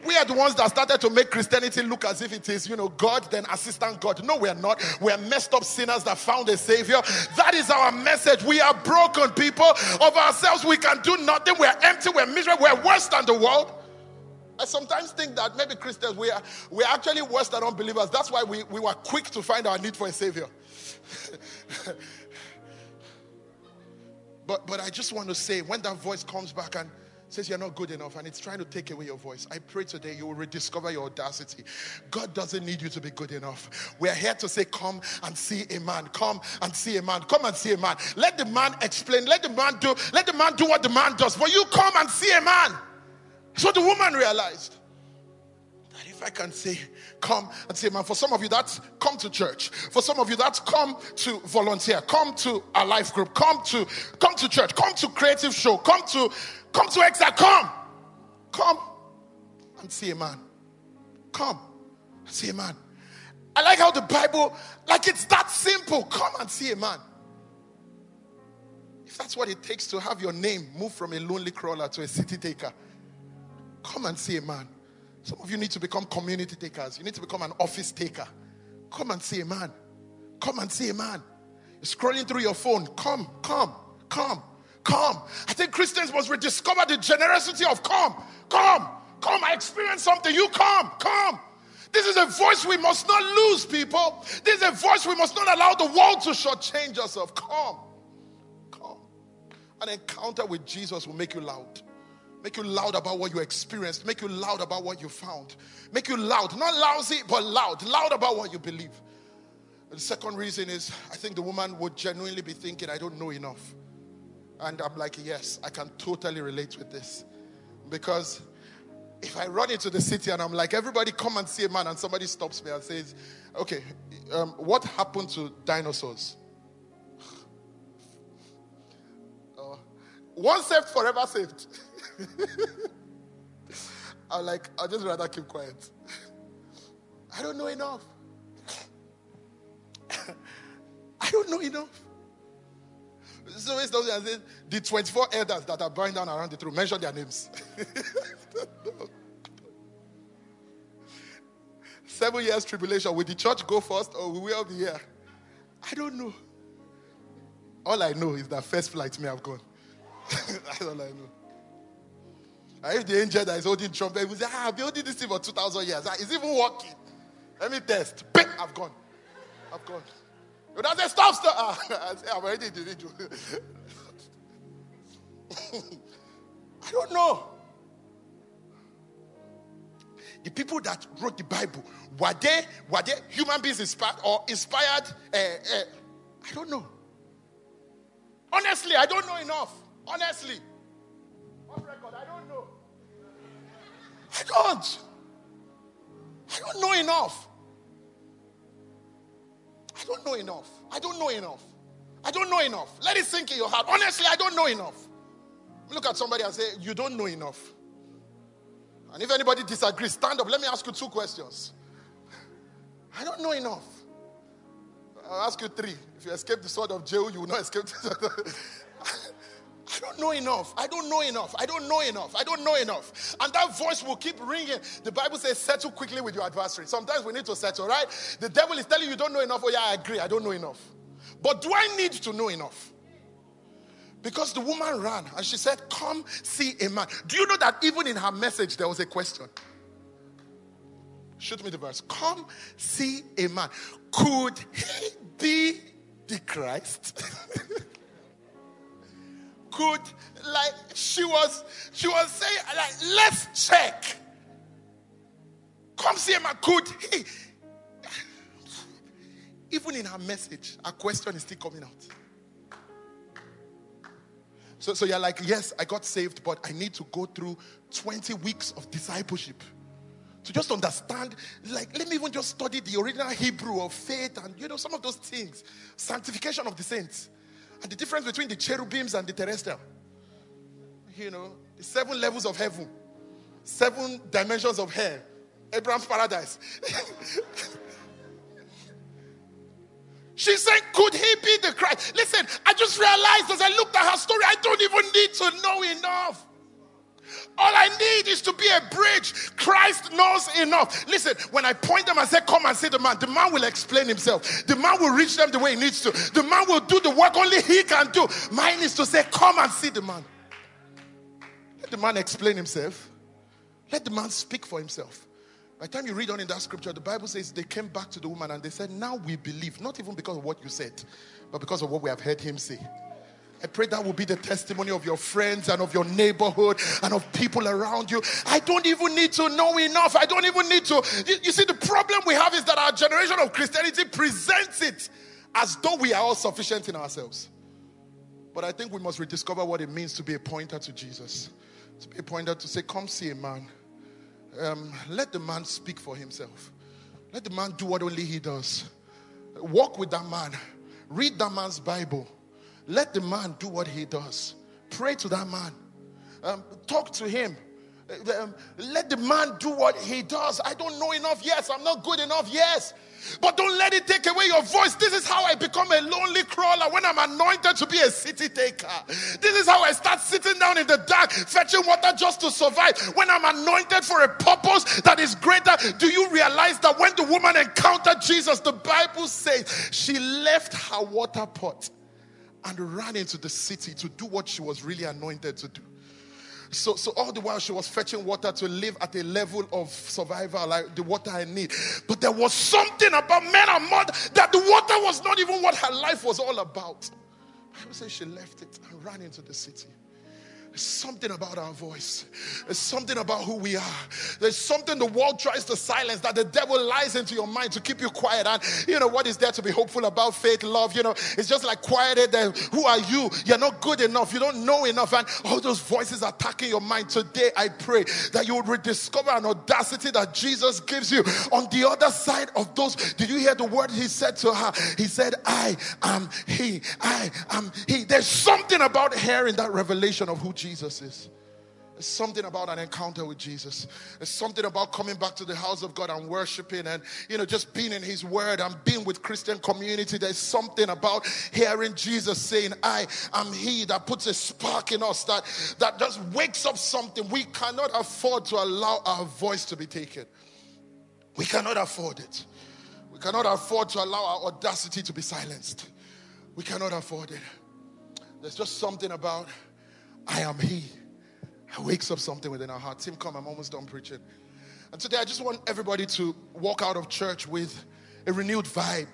We are the ones that started to make Christianity look as if it is, you know, God, then assistant God. No, we're not. We're messed up sinners that found a savior. That is our message. We are broken people of ourselves. We can do nothing. We're empty. We're miserable. We're worse than the world. I sometimes think that maybe Christians, we are, we're actually worse than unbelievers. That's why we, we were quick to find our need for a savior. but, but I just want to say, when that voice comes back and says you're not good enough and it's trying to take away your voice. I pray today you will rediscover your audacity. God doesn't need you to be good enough. We're here to say, Come and see a man. Come and see a man. Come and see a man. Let the man explain. Let the man do, let the man do what the man does. For you come and see a man. So the woman realized that if I can say, come and say, man, for some of you that's come to church. For some of you that's come to volunteer, come to a life group, come to come to church, come to creative show, come to Come to Exile. Come. Come and see a man. Come and see a man. I like how the Bible, like it's that simple. Come and see a man. If that's what it takes to have your name move from a lonely crawler to a city taker, come and see a man. Some of you need to become community takers. You need to become an office taker. Come and see a man. Come and see a man. You're scrolling through your phone. Come, come, come. Come. I think Christians must rediscover the generosity of come. Come. Come. I experience something. You come. Come. This is a voice we must not lose, people. This is a voice we must not allow the world to shortchange us of. Come. Come. An encounter with Jesus will make you loud. Make you loud about what you experienced. Make you loud about what you found. Make you loud. Not lousy, but loud. Loud about what you believe. The second reason is I think the woman would genuinely be thinking, I don't know enough. And I'm like, yes, I can totally relate with this. Because if I run into the city and I'm like, everybody come and see a man, and somebody stops me and says, okay, um, what happened to dinosaurs? uh, one saved, forever saved. I'm like, I'd just rather keep quiet. I don't know enough. I don't know enough. So it's not and the 24 elders that are bowing down around the throne, mention their names. Seven years tribulation. Will the church go first or will we all be here? I don't know. All I know is that first flight may have gone. That's all I know. And if the angel that is holding trumpet he will say, ah, I've been holding this thing for 2,000 years. Ah, it's even working. Let me test. I've gone. I've gone. You don't say, stop, stop. Ah, I say, I'm already individual. I don't know. The people that wrote the Bible, were they, were they human beings inspired or inspired? Uh, uh, I don't know. Honestly, I don't know enough. Honestly. Off record, I don't know. I don't. I don't know enough. I don't know enough. I don't know enough. I don't know enough. Let it sink in your heart. Honestly, I don't know enough. Look at somebody and say, You don't know enough. And if anybody disagrees, stand up. Let me ask you two questions. I don't know enough. I'll ask you three. If you escape the sword of Jehu, you will not escape the sword of... I don't know enough. I don't know enough. I don't know enough. I don't know enough. And that voice will keep ringing. The Bible says, settle quickly with your adversary. Sometimes we need to settle, right? The devil is telling you, you don't know enough. Oh, yeah, I agree. I don't know enough. But do I need to know enough? Because the woman ran and she said, Come see a man. Do you know that even in her message there was a question? Shoot me the verse. Come see a man. Could he be the Christ? Could like she was she was saying like let's check. Come see. Could he? Even in her message, her question is still coming out. So, so you're like, yes, I got saved, but I need to go through 20 weeks of discipleship to just understand. Like, let me even just study the original Hebrew of faith and, you know, some of those things. Sanctification of the saints. And the difference between the cherubims and the terrestrial. You know, the seven levels of heaven, seven dimensions of hell, Abraham's paradise. She said, Could he be the Christ? Listen, I just realized as I looked at her story, I don't even need to know enough. All I need is to be a bridge. Christ knows enough. Listen, when I point them and say, Come and see the man, the man will explain himself. The man will reach them the way he needs to. The man will do the work only he can do. Mine is to say, Come and see the man. Let the man explain himself. Let the man speak for himself. By the time you read on in that scripture, the Bible says they came back to the woman and they said, Now we believe, not even because of what you said, but because of what we have heard him say. I pray that will be the testimony of your friends and of your neighborhood and of people around you. I don't even need to know enough. I don't even need to. You, you, see, the problem we have is that our generation of Christianity presents it as though we are all sufficient in ourselves. But I think we must rediscover what it means to be a pointer to Jesus, to be a pointer to say, Come see a man. Um, let the man speak for himself. Let the man do what only he does. Walk with that man. Read that man's Bible let the man do what he does. Pray to that man. Um, talk to him. Uh, um, let the man do what he does. I don't know enough. Yes, I'm not good enough. Yes. But don't let it take away your voice. This is how I become a lonely crawler when I'm anointed to be a city taker. This is how I start sitting down in the dark, fetching water just to survive. When I'm anointed for a purpose that is greater, do you realize that when the woman encountered Jesus, the Bible says she left her water pot and ran into the city to do what she was really anointed to do. So, so all the while she was fetching water to live at a level of survival, like the water I need. But there was something about men and mud that the water was not even what her life was all about. I would say she left it and ran into the city. There's something about our voice. There's something about who we are. There's something the world tries to silence that the devil lies into your mind to keep you quiet. And you know what is there to be hopeful about faith, love? You know, it's just like quieted. Then who are you? You're not good enough. You don't know enough. And all those voices attacking your mind. Today, I pray that you would rediscover an audacity that Jesus gives you. On the other side of those, did you hear the word he said to her? He said, I am he. I am he. There's something about hearing that revelation of who Jesus Jesus is. There's something about an encounter with Jesus. There's something about coming back to the house of God and worshiping and, you know, just being in His Word and being with Christian community. There's something about hearing Jesus saying, I am He that puts a spark in us that, that just wakes up something. We cannot afford to allow our voice to be taken. We cannot afford it. We cannot afford to allow our audacity to be silenced. We cannot afford it. There's just something about I am He. It wakes up something within our heart. Tim, come, I'm almost done preaching. And today I just want everybody to walk out of church with a renewed vibe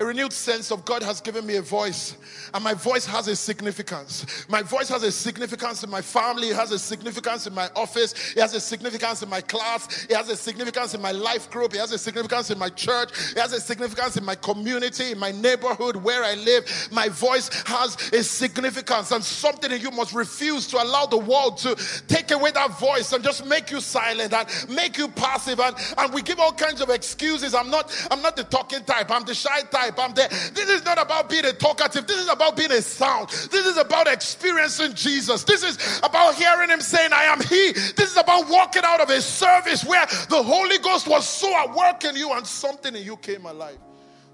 a renewed sense of God has given me a voice, and my voice has a significance. My voice has a significance in my family, it has a significance in my office, it has a significance in my class, it has a significance in my life group, it has a significance in my church, it has a significance in my community, in my neighborhood where I live. My voice has a significance, and something in you must refuse to allow the world to take away that voice and just make you silent and make you passive. And, and we give all kinds of excuses. I'm not, I'm not the talking type, I'm the shy type I'm there. This is not about being a talkative. This is about being a sound. This is about experiencing Jesus. This is about hearing him saying, I am he. This is about walking out of a service where the Holy Ghost was so at work in you and something in you came alive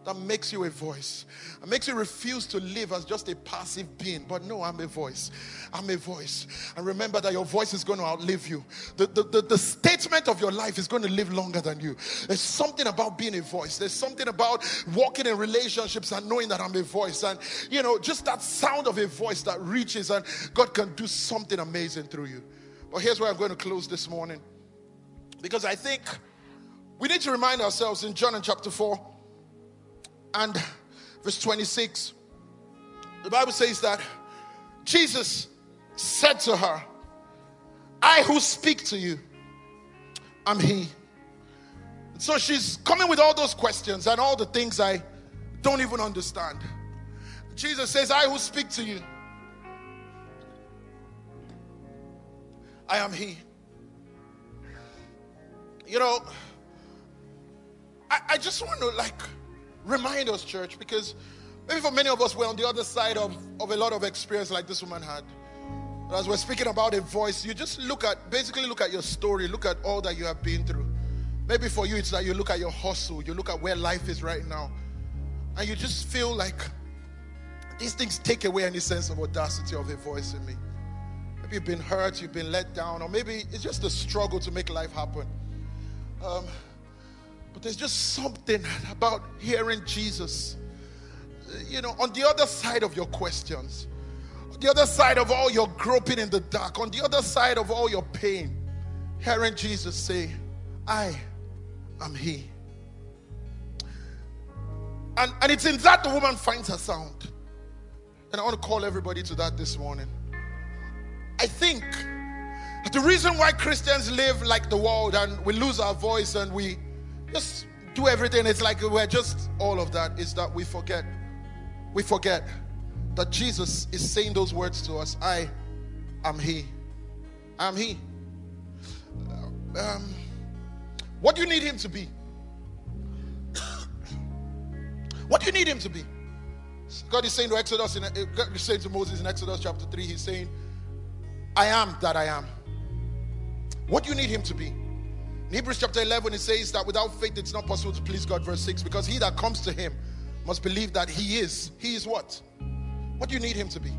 that makes you a voice. It makes you refuse to live as just a passive being. But no, I'm a voice. I'm a voice. And remember that your voice is going to outlive you. The, the, the, the, statement of your life is going to live longer than you. There's something about being a voice. There's something about walking in relationships and knowing that I'm a voice. And, you know, just that sound of a voice that reaches and God can do something amazing through you. But here's where I'm going to close this morning. Because I think we need to remind ourselves in John in chapter 4 and verse 26, the Bible says that Jesus said to her, I who speak to you, I'm He. So she's coming with all those questions and all the things I don't even understand. Jesus says, I who speak to you, I am He. You know, I, I just want to like Remind us, church, because maybe for many of us, we're on the other side of, of a lot of experience like this woman had. But as we're speaking about a voice, you just look at, basically look at your story, look at all that you have been through. Maybe for you, it's that you look at your hustle, you look at where life is right now, and you just feel like these things take away any sense of audacity of a voice in me. Maybe Maybe you've been hurt, you've been let down, or maybe it's just a struggle to make life happen. Um, but there's just something about hearing Jesus, you know, on the other side of your questions, on the other side of all your groping in the dark, on the other side of all your pain, hearing Jesus say, I am He. And, and it's in that the woman finds her sound. And I want to call everybody to that this morning. I think the reason why Christians live like the world and we lose our voice and we just do everything, it's like we're just all of that, is that we forget. We forget that Jesus is saying those words to us I am He. I am He. Um, what do you need Him to be? what do you need Him to be? God is saying to Exodus, in, God is saying to Moses in Exodus chapter 3, He's saying, I am that I am. What do you need him to be? Hebrews chapter 11, it says that without faith it's not possible to please God, verse 6, because he that comes to him must believe that he is. He is what? What do you need him to be?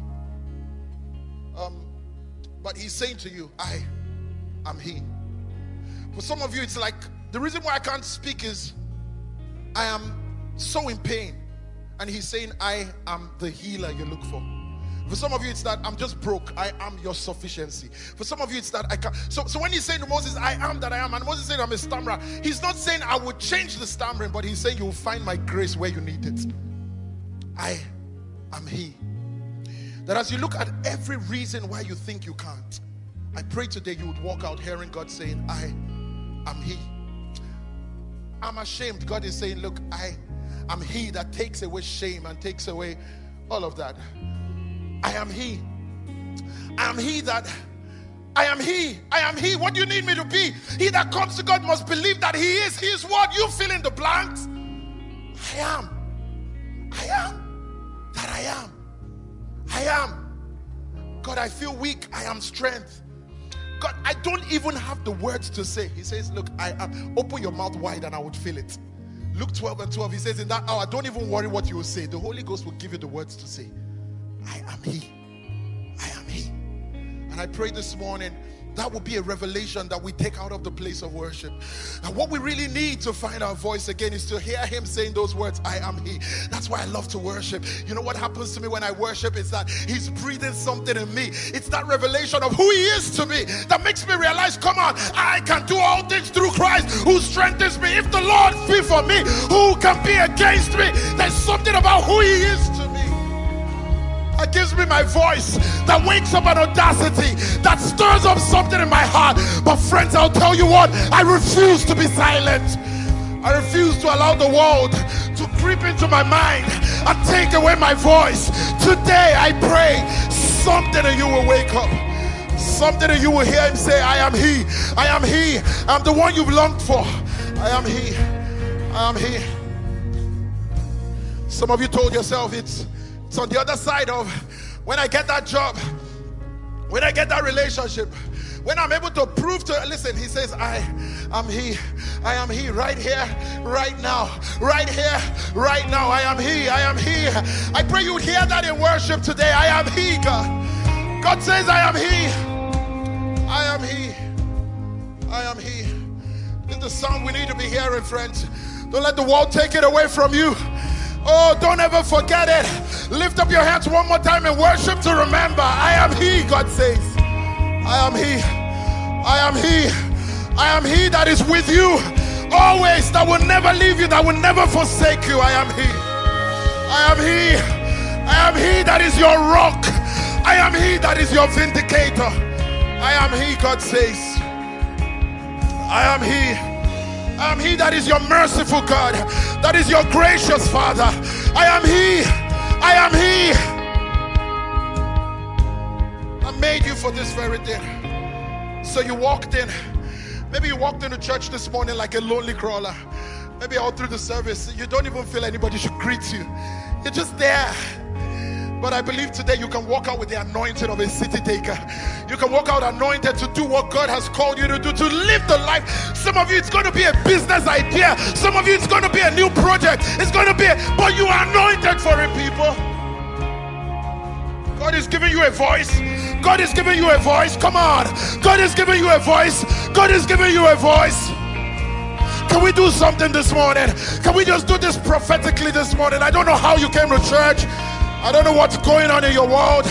Um, but he's saying to you, I am he. For some of you, it's like the reason why I can't speak is I am so in pain. And he's saying, I am the healer you look for. For some of you, it's that I'm just broke. I am your sufficiency. For some of you, it's that I can't. So, so when he's saying to Moses, I am that I am, and Moses said, I'm a stammerer, he's not saying I will change the stammering, but he's saying you'll find my grace where you need it. I am he. That as you look at every reason why you think you can't, I pray today you would walk out hearing God saying, I am he. I'm ashamed. God is saying, Look, I am he that takes away shame and takes away all of that. I am He. I am He that. I am He. I am He. What do you need me to be? He that comes to God must believe that He is. He is what? You fill in the blanks. I am. I am that I am. I am. God, I feel weak. I am strength. God, I don't even have the words to say. He says, Look, I am. Open your mouth wide and I would fill it. Luke 12 and 12, he says, In that hour, don't even worry what you will say. The Holy Ghost will give you the words to say. I am He. I am He. And I pray this morning that will be a revelation that we take out of the place of worship. And what we really need to find our voice again is to hear Him saying those words, I am He. That's why I love to worship. You know what happens to me when I worship is that He's breathing something in me. It's that revelation of who He is to me that makes me realize, come on, I can do all things through Christ who strengthens me. If the Lord be for me, who can be against me? There's something about who He is to me that gives me my voice, that wakes up an audacity, that stirs up something in my heart. But, friends, I'll tell you what, I refuse to be silent. I refuse to allow the world to creep into my mind and take away my voice. Today, I pray something in you will wake up. Something in you will hear him say, I am he. I am he. I'm the one you've longed for. I am he. I am he. Some of you told yourself it's it's on the other side of when I get that job, when I get that relationship, when I'm able to prove to listen, he says, I am he. I am he right here, right now, right here, right now. I am he. I am he. I pray you hear that in worship today. I am he, God. God says, I am he. I am he. I am he. This is the sound we need to be hearing, friends. Don't let the world take it away from you. Oh, don't ever forget it. Lift up your hands one more time and worship to remember. I am He, God says. I am He. I am He. I am He that is with you always, that will never leave you, that will never forsake you. I am He. I am He. I am He that is your rock. I am He that is your vindicator. I am He, God says. I am He. I am He that is your merciful God, that is your gracious Father. I am He. I am He. I made you for this very thing. So you walked in. Maybe you walked into church this morning like a lonely crawler. Maybe all through the service, you don't even feel anybody should greet you. You're just there. But I believe today you can walk out with the anointing of a city taker. You can walk out anointed to do what God has called you to do, to live the life. Some of you, it's going to be a business idea. Some of you, it's going to be a new project. It's going to be, a, but you are anointed for it, people. God is giving you a voice. God is giving you a voice. Come on. God is giving you a voice. God is giving you a voice. Can we do something this morning? Can we just do this prophetically this morning? I don't know how you came to church. I don't know what's going on in your world.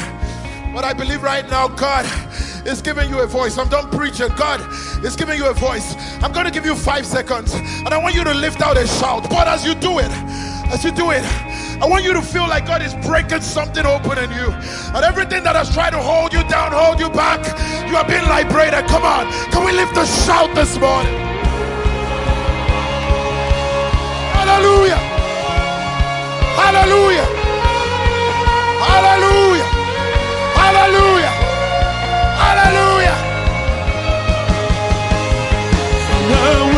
But I believe right now God is giving you a voice. I'm done preaching. God is giving you a voice. I'm going to give you five seconds. And I want you to lift out a shout. But as you do it, as you do it, I want you to feel like God is breaking something open in you. And everything that has tried to hold you down, hold you back, you are being liberated. Come on. Can we lift a shout this morning? Hallelujah. Hallelujah. Hallelujah. Hallelujah. Hallelujah. Somebody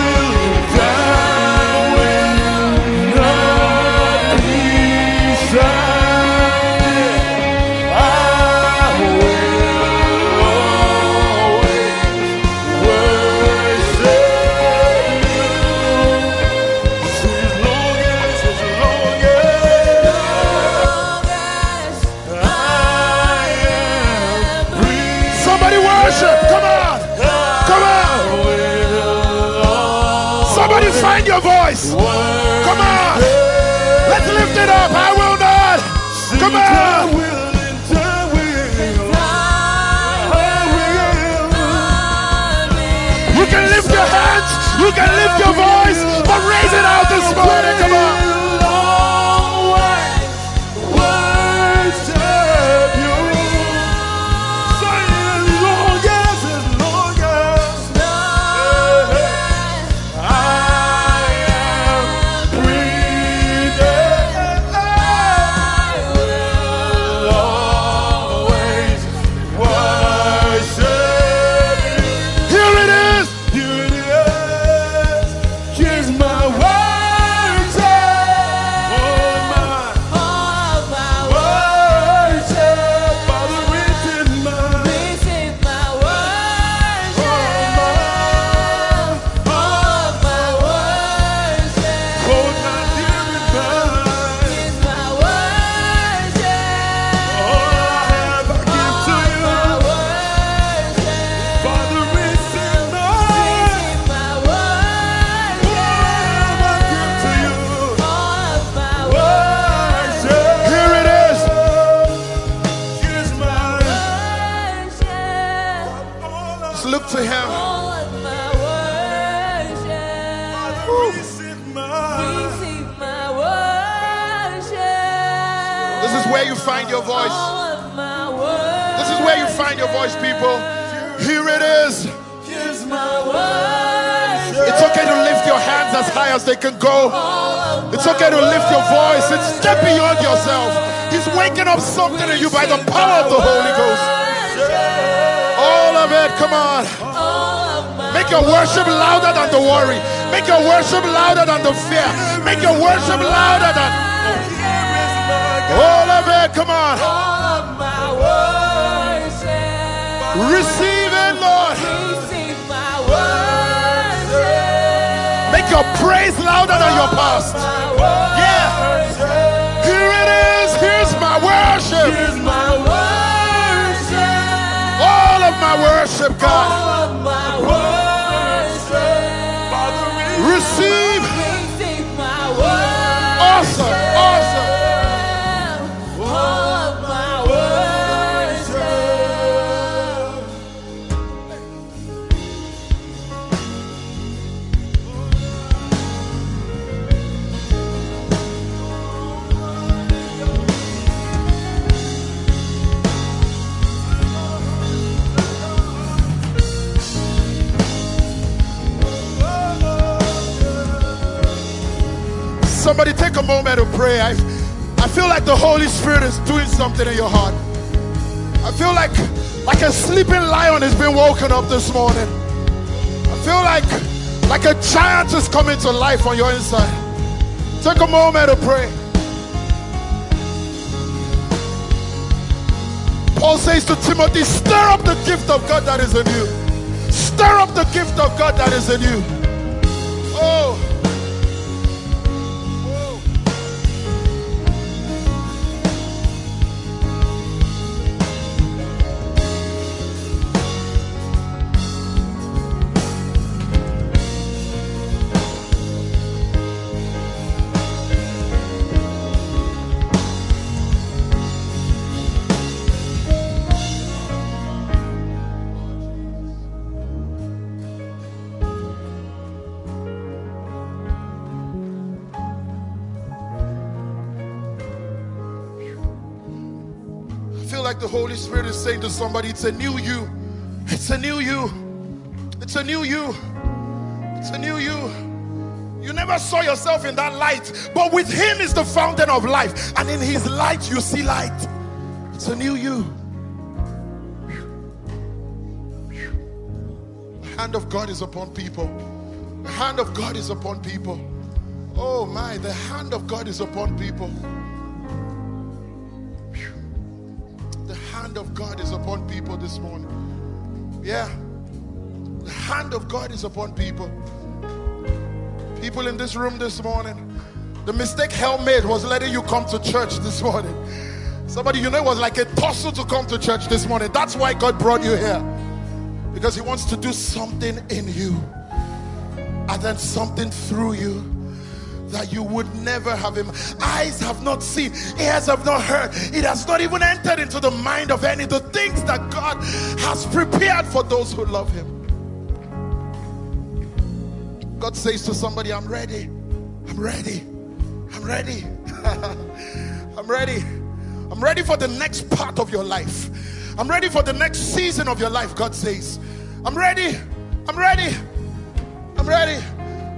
Receive. Pray. I, I feel like the Holy Spirit is doing something in your heart. I feel like like a sleeping lion has been woken up this morning. I feel like like a giant is coming to life on your inside. Take a moment to pray. Paul says to Timothy, stir up the gift of God that is in you. Stir up the gift of God that is in you. Spirit is saying to somebody, it's a new you. It's a new you. It's a new you. It's a new you. You never saw yourself in that light, but with Him is the fountain of life, and in His light you see light. It's a new you. The hand of God is upon people. The hand of God is upon people. Oh my, the hand of God is upon people. Hand of God is upon people this morning. Yeah. The hand of God is upon people. People in this room this morning, the mistake hell made was letting you come to church this morning. Somebody you know was like a tussle to come to church this morning. That's why God brought you here. Because He wants to do something in you and then something through you that you would never have him. Eyes have not seen, ears have not heard. It has not even entered into the mind of any the things that God has prepared for those who love him. God says to somebody, I'm ready. I'm ready. I'm ready. I'm ready. I'm ready for the next part of your life. I'm ready for the next season of your life, God says. I'm ready. I'm ready. I'm ready.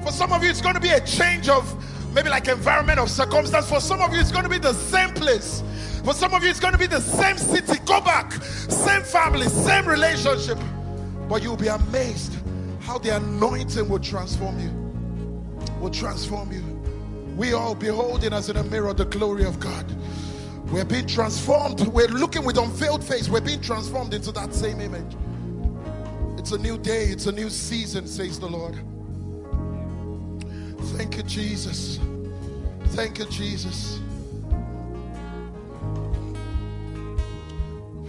For some of you, it's going to be a change of maybe like environment of circumstance. For some of you, it's going to be the same place. For some of you, it's going to be the same city. Go back. Same family, same relationship. But you'll be amazed how the anointing will transform you. Will transform you. We all beholding as in a mirror the glory of God. We're being transformed. We're looking with unveiled face. We're being transformed into that same image. It's a new day. It's a new season, says the Lord. Thank you, Jesus. Thank you, Jesus.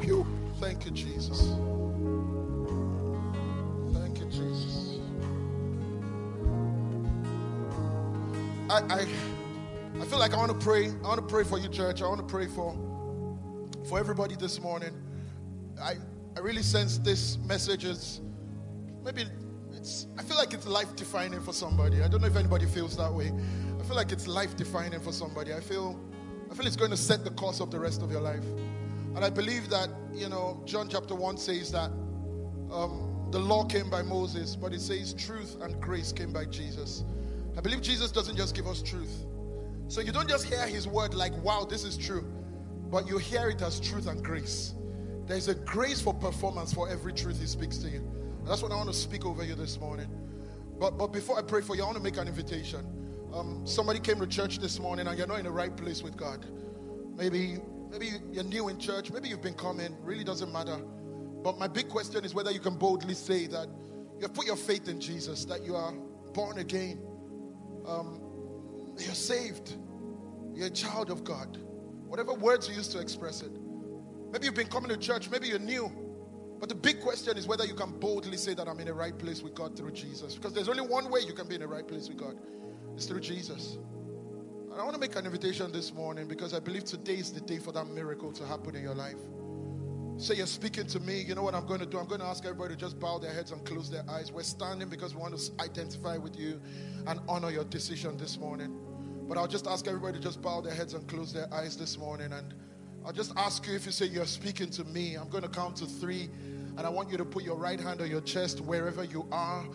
Phew. Thank you, Jesus. Thank you, Jesus. I, I, I feel like I want to pray. I want to pray for you, church. I want to pray for, for everybody this morning. I, I really sense this message is maybe it's I feel like it's life defining for somebody. I don't know if anybody feels that way. I feel like it's life defining for somebody. I feel I feel it's going to set the course of the rest of your life. And I believe that, you know, John chapter 1 says that um, the law came by Moses, but it says truth and grace came by Jesus. I believe Jesus doesn't just give us truth. So you don't just hear his word like, wow, this is true, but you hear it as truth and grace. There's a grace for performance for every truth he speaks to you. That's what I want to speak over you this morning. But, but before I pray for you, I want to make an invitation. Um, somebody came to church this morning and you're not in the right place with God. Maybe, maybe you're new in church. Maybe you've been coming. Really doesn't matter. But my big question is whether you can boldly say that you have put your faith in Jesus, that you are born again, um, you're saved, you're a child of God. Whatever words you use to express it. Maybe you've been coming to church, maybe you're new. But the big question is whether you can boldly say that I'm in the right place with God through Jesus. Because there's only one way you can be in the right place with God it's through Jesus. And I want to make an invitation this morning because I believe today is the day for that miracle to happen in your life. Say you're speaking to me. You know what I'm going to do? I'm going to ask everybody to just bow their heads and close their eyes. We're standing because we want to identify with you and honor your decision this morning. But I'll just ask everybody to just bow their heads and close their eyes this morning. And I'll just ask you if you say you're speaking to me, I'm going to count to three. And I want you to put your right hand on your chest wherever you are.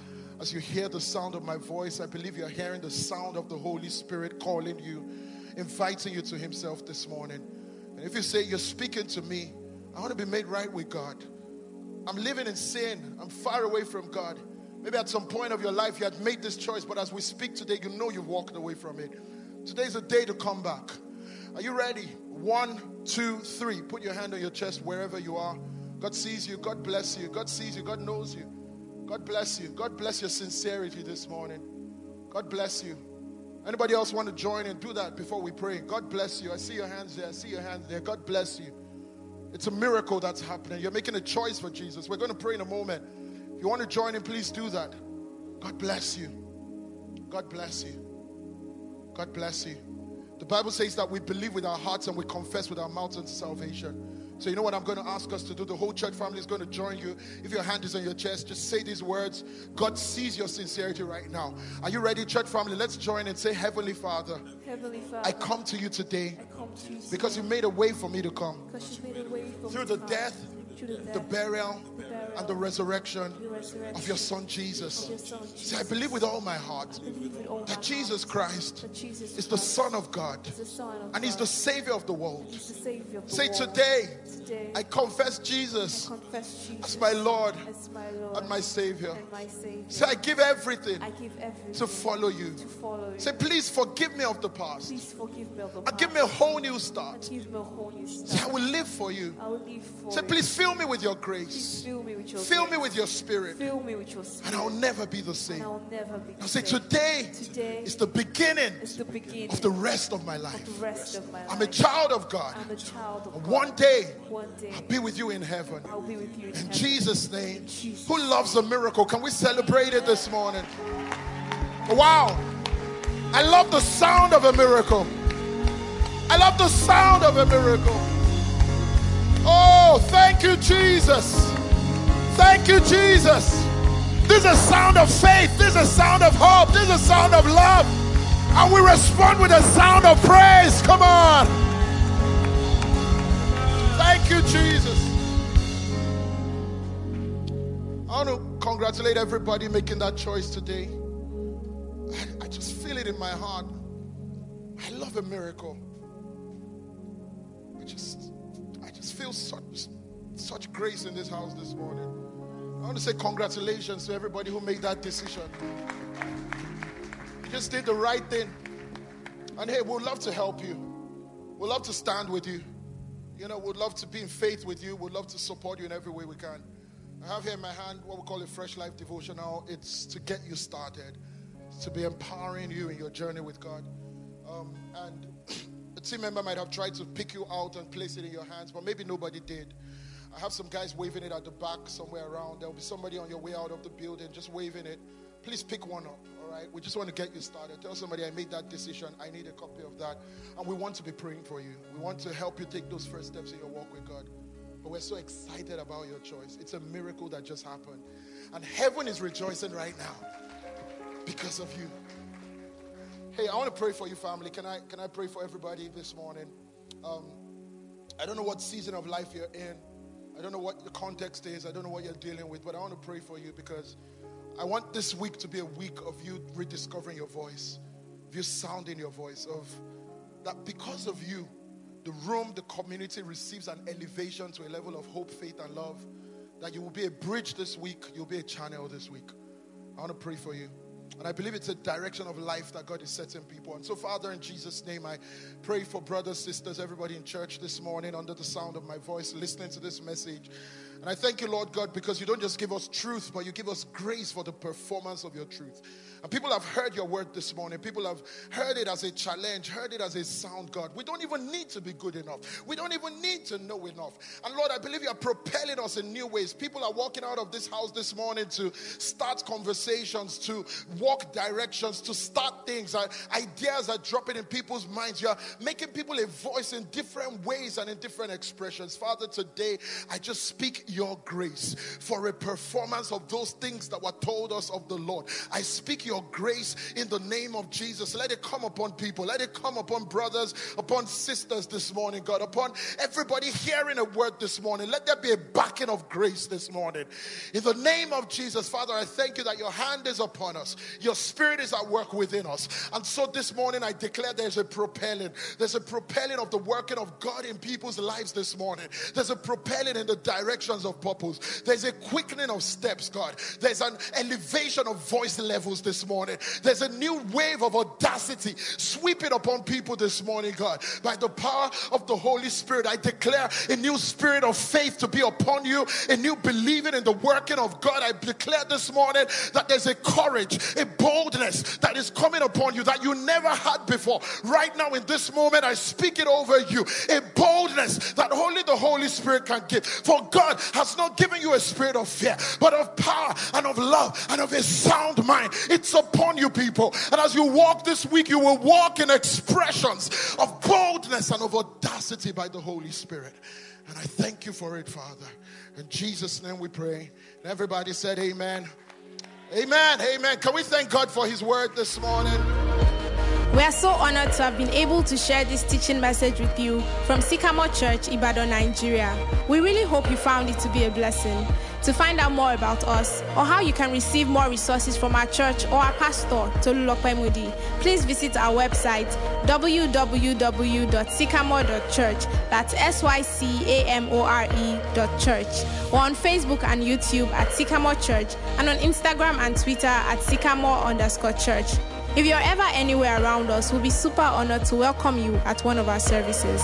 As you hear the sound of my voice, I believe you're hearing the sound of the Holy Spirit calling you, inviting you to Himself this morning. And if you say you're speaking to me, I want to be made right with God. I'm living in sin. I'm far away from God. Maybe at some point of your life you had made this choice, but as we speak today, you know you've walked away from it. Today's a day to come back. Are you ready? One, two, three. Put your hand on your chest wherever you are. God sees you. God bless you. God sees you. God knows you. God bless you. God bless your sincerity this morning. God bless you. Anybody else want to join and do that before we pray? God bless you. I see your hands there. I see your hands there. God bless you. It's a miracle that's happening. You're making a choice for Jesus. We're going to pray in a moment. If you want to join in, please do that. God bless you. God bless you. God bless you. The Bible says that we believe with our hearts and we confess with our mouths unto salvation. So, you know what I'm going to ask us to do? The whole church family is going to join you. If your hand is on your chest, just say these words. God sees your sincerity right now. Are you ready, church family? Let's join and say, Heavenly Father, Heavenly Father, I come to you today I come to you because you made a way for me to come. you made a way through the death, the, burial, the burial, and the resurrection the resurrection of your son Jesus. your son See, I believe with all my heart Believe with my that Jesus heart Christ that Jesus is the Son of God Son of and He's the Savior of the world. He's the Savior of Say, world. today Today, I confess Jesus confess Jesus as my Lord as my Lord and my Savior. and my Savior. Say, I give everything I give everything to follow you. to follow you. Say, please forgive me of the past Please forgive me of the and give me a whole new start. give me a whole new Say, I will live for you. I will live for Say, you. please fill me with your grace. fill me with your Fill me with your spirit. Fill me with your spirit. And I'll never be the and same. I'll never be the say, same. today Today is the beginning is the beginning of the rest of my of life. the rest of my life. I'm a child of God. I'm a child of God. one day, One day I'll be with you in heaven. I'll be with you in, In. Jesus' name. Jesus' Who loves a miracle? Can we celebrate it this morning? Wow. I love the sound of a miracle. I love the sound of a miracle. Oh, thank you, Jesus. Thank you, Jesus. This is a sound of faith. This is a sound of hope. This is a sound of love. And we respond with a sound of praise. Come on. Thank you, Jesus. I want to congratulate everybody making that choice today. I, just feel it in my heart. I love a miracle. I just feel such, such grace in this house this morning. I want to say congratulations to everybody who made that decision. You just did the right thing. And hey, we'd love to help you. We'd love to stand with you. You know, we'd love to be in faith with you. We'd love to support you in every way we can. I have here in my hand what we call a Fresh Life Devotional. It's to get you started, to be empowering you in your journey with God. Um, and team member might have tried to pick you out and place it in your hands, but maybe nobody did. I have some guys waving it at the back somewhere around. There'll be somebody on your way out of the building just waving it. Please pick one up, all right? We just want to get you started. Tell somebody I made that decision. I need a copy of that. And we want to be praying for you. We want to help you take those first steps in your walk with God. But we're so excited about your choice. It's a miracle that just happened. And heaven is rejoicing right now because of you. Hey, I want to pray for you, family. Can I can I pray for everybody this morning? Um, I don't know what season of life you're in. I don't know what the context is. I don't know what you're dealing with, but I want to pray for you because I want this week to be a week of you rediscovering your voice, of you sounding your voice, of that because of you, the room, the community receives an elevation to a level of hope, faith, and love. That you will be a bridge this week, you'll be a channel this week. I want to pray for you. And I believe it's a direction of life that God is setting people. And so, Father, in Jesus' name, I pray for brothers, sisters, everybody in church this morning under the sound of my voice, listening to this message. And I thank you, Lord God, because you don't just give us truth, but you give us grace for the performance of your truth. And people have heard your word this morning. People have heard it as a challenge, heard it as a sound, God. We don't even need to be good enough. We don't even need to know enough. And Lord, I believe you are propelling us in new ways. People are walking out of this house this morning to start conversations, to walk directions, to start things. Uh, Ideas are dropping in people's minds. You are making people a voice in different ways and in different expressions. Father, today I just speak your grace for a performance of those things that were told us of the Lord. I speak your grace in the name of Jesus. Let it come upon people. Let it come upon brothers, upon sisters this morning, God, upon everybody hearing a word this morning. Let there be a backing of grace this morning. In the name of Jesus, Father, I thank you that your hand is upon us. Your spirit is at work within us. And so this morning I declare there's a propelling. There's a propelling of the working of God in people's lives this morning. There's a propelling in the of purpose. There's a quickening of steps, God. There's an elevation of voice levels this morning. There's a new wave of audacity sweeping upon people this morning, God. By the power of the Holy Spirit, I declare a new spirit of faith to be upon you, a new believing in the working of God. I declare this morning that there's a courage, a boldness that is coming upon you that you never had before. Right now, in this moment, I speak it over you. A boldness that only the Holy Spirit can give. For God has not given you a spirit of fear, but of power and of love and of a sound mind. It's upon you, people. And as you walk this week, you will walk in expressions of boldness and of audacity by the Holy Spirit. And I thank you for it, Father. In Jesus' name we pray. And everybody said, Amen. Amen. Amen. Can we thank God for His word this morning? We are so honored to have been able to share this teaching message with you from Sycamore Church, Ibadan, Nigeria. We really hope you found it to be a blessing. To find out more about us or how you can receive more resources from our church or our pastor, Tolulope Moody, please visit our website www.sycamore.church. That's S Y C A M O R E dot church. Or on Facebook and YouTube at Sycamore Church and on Instagram and Twitter at Sycamore underscore church. If you're ever anywhere around us, we'll be super honored to welcome you at one of our services.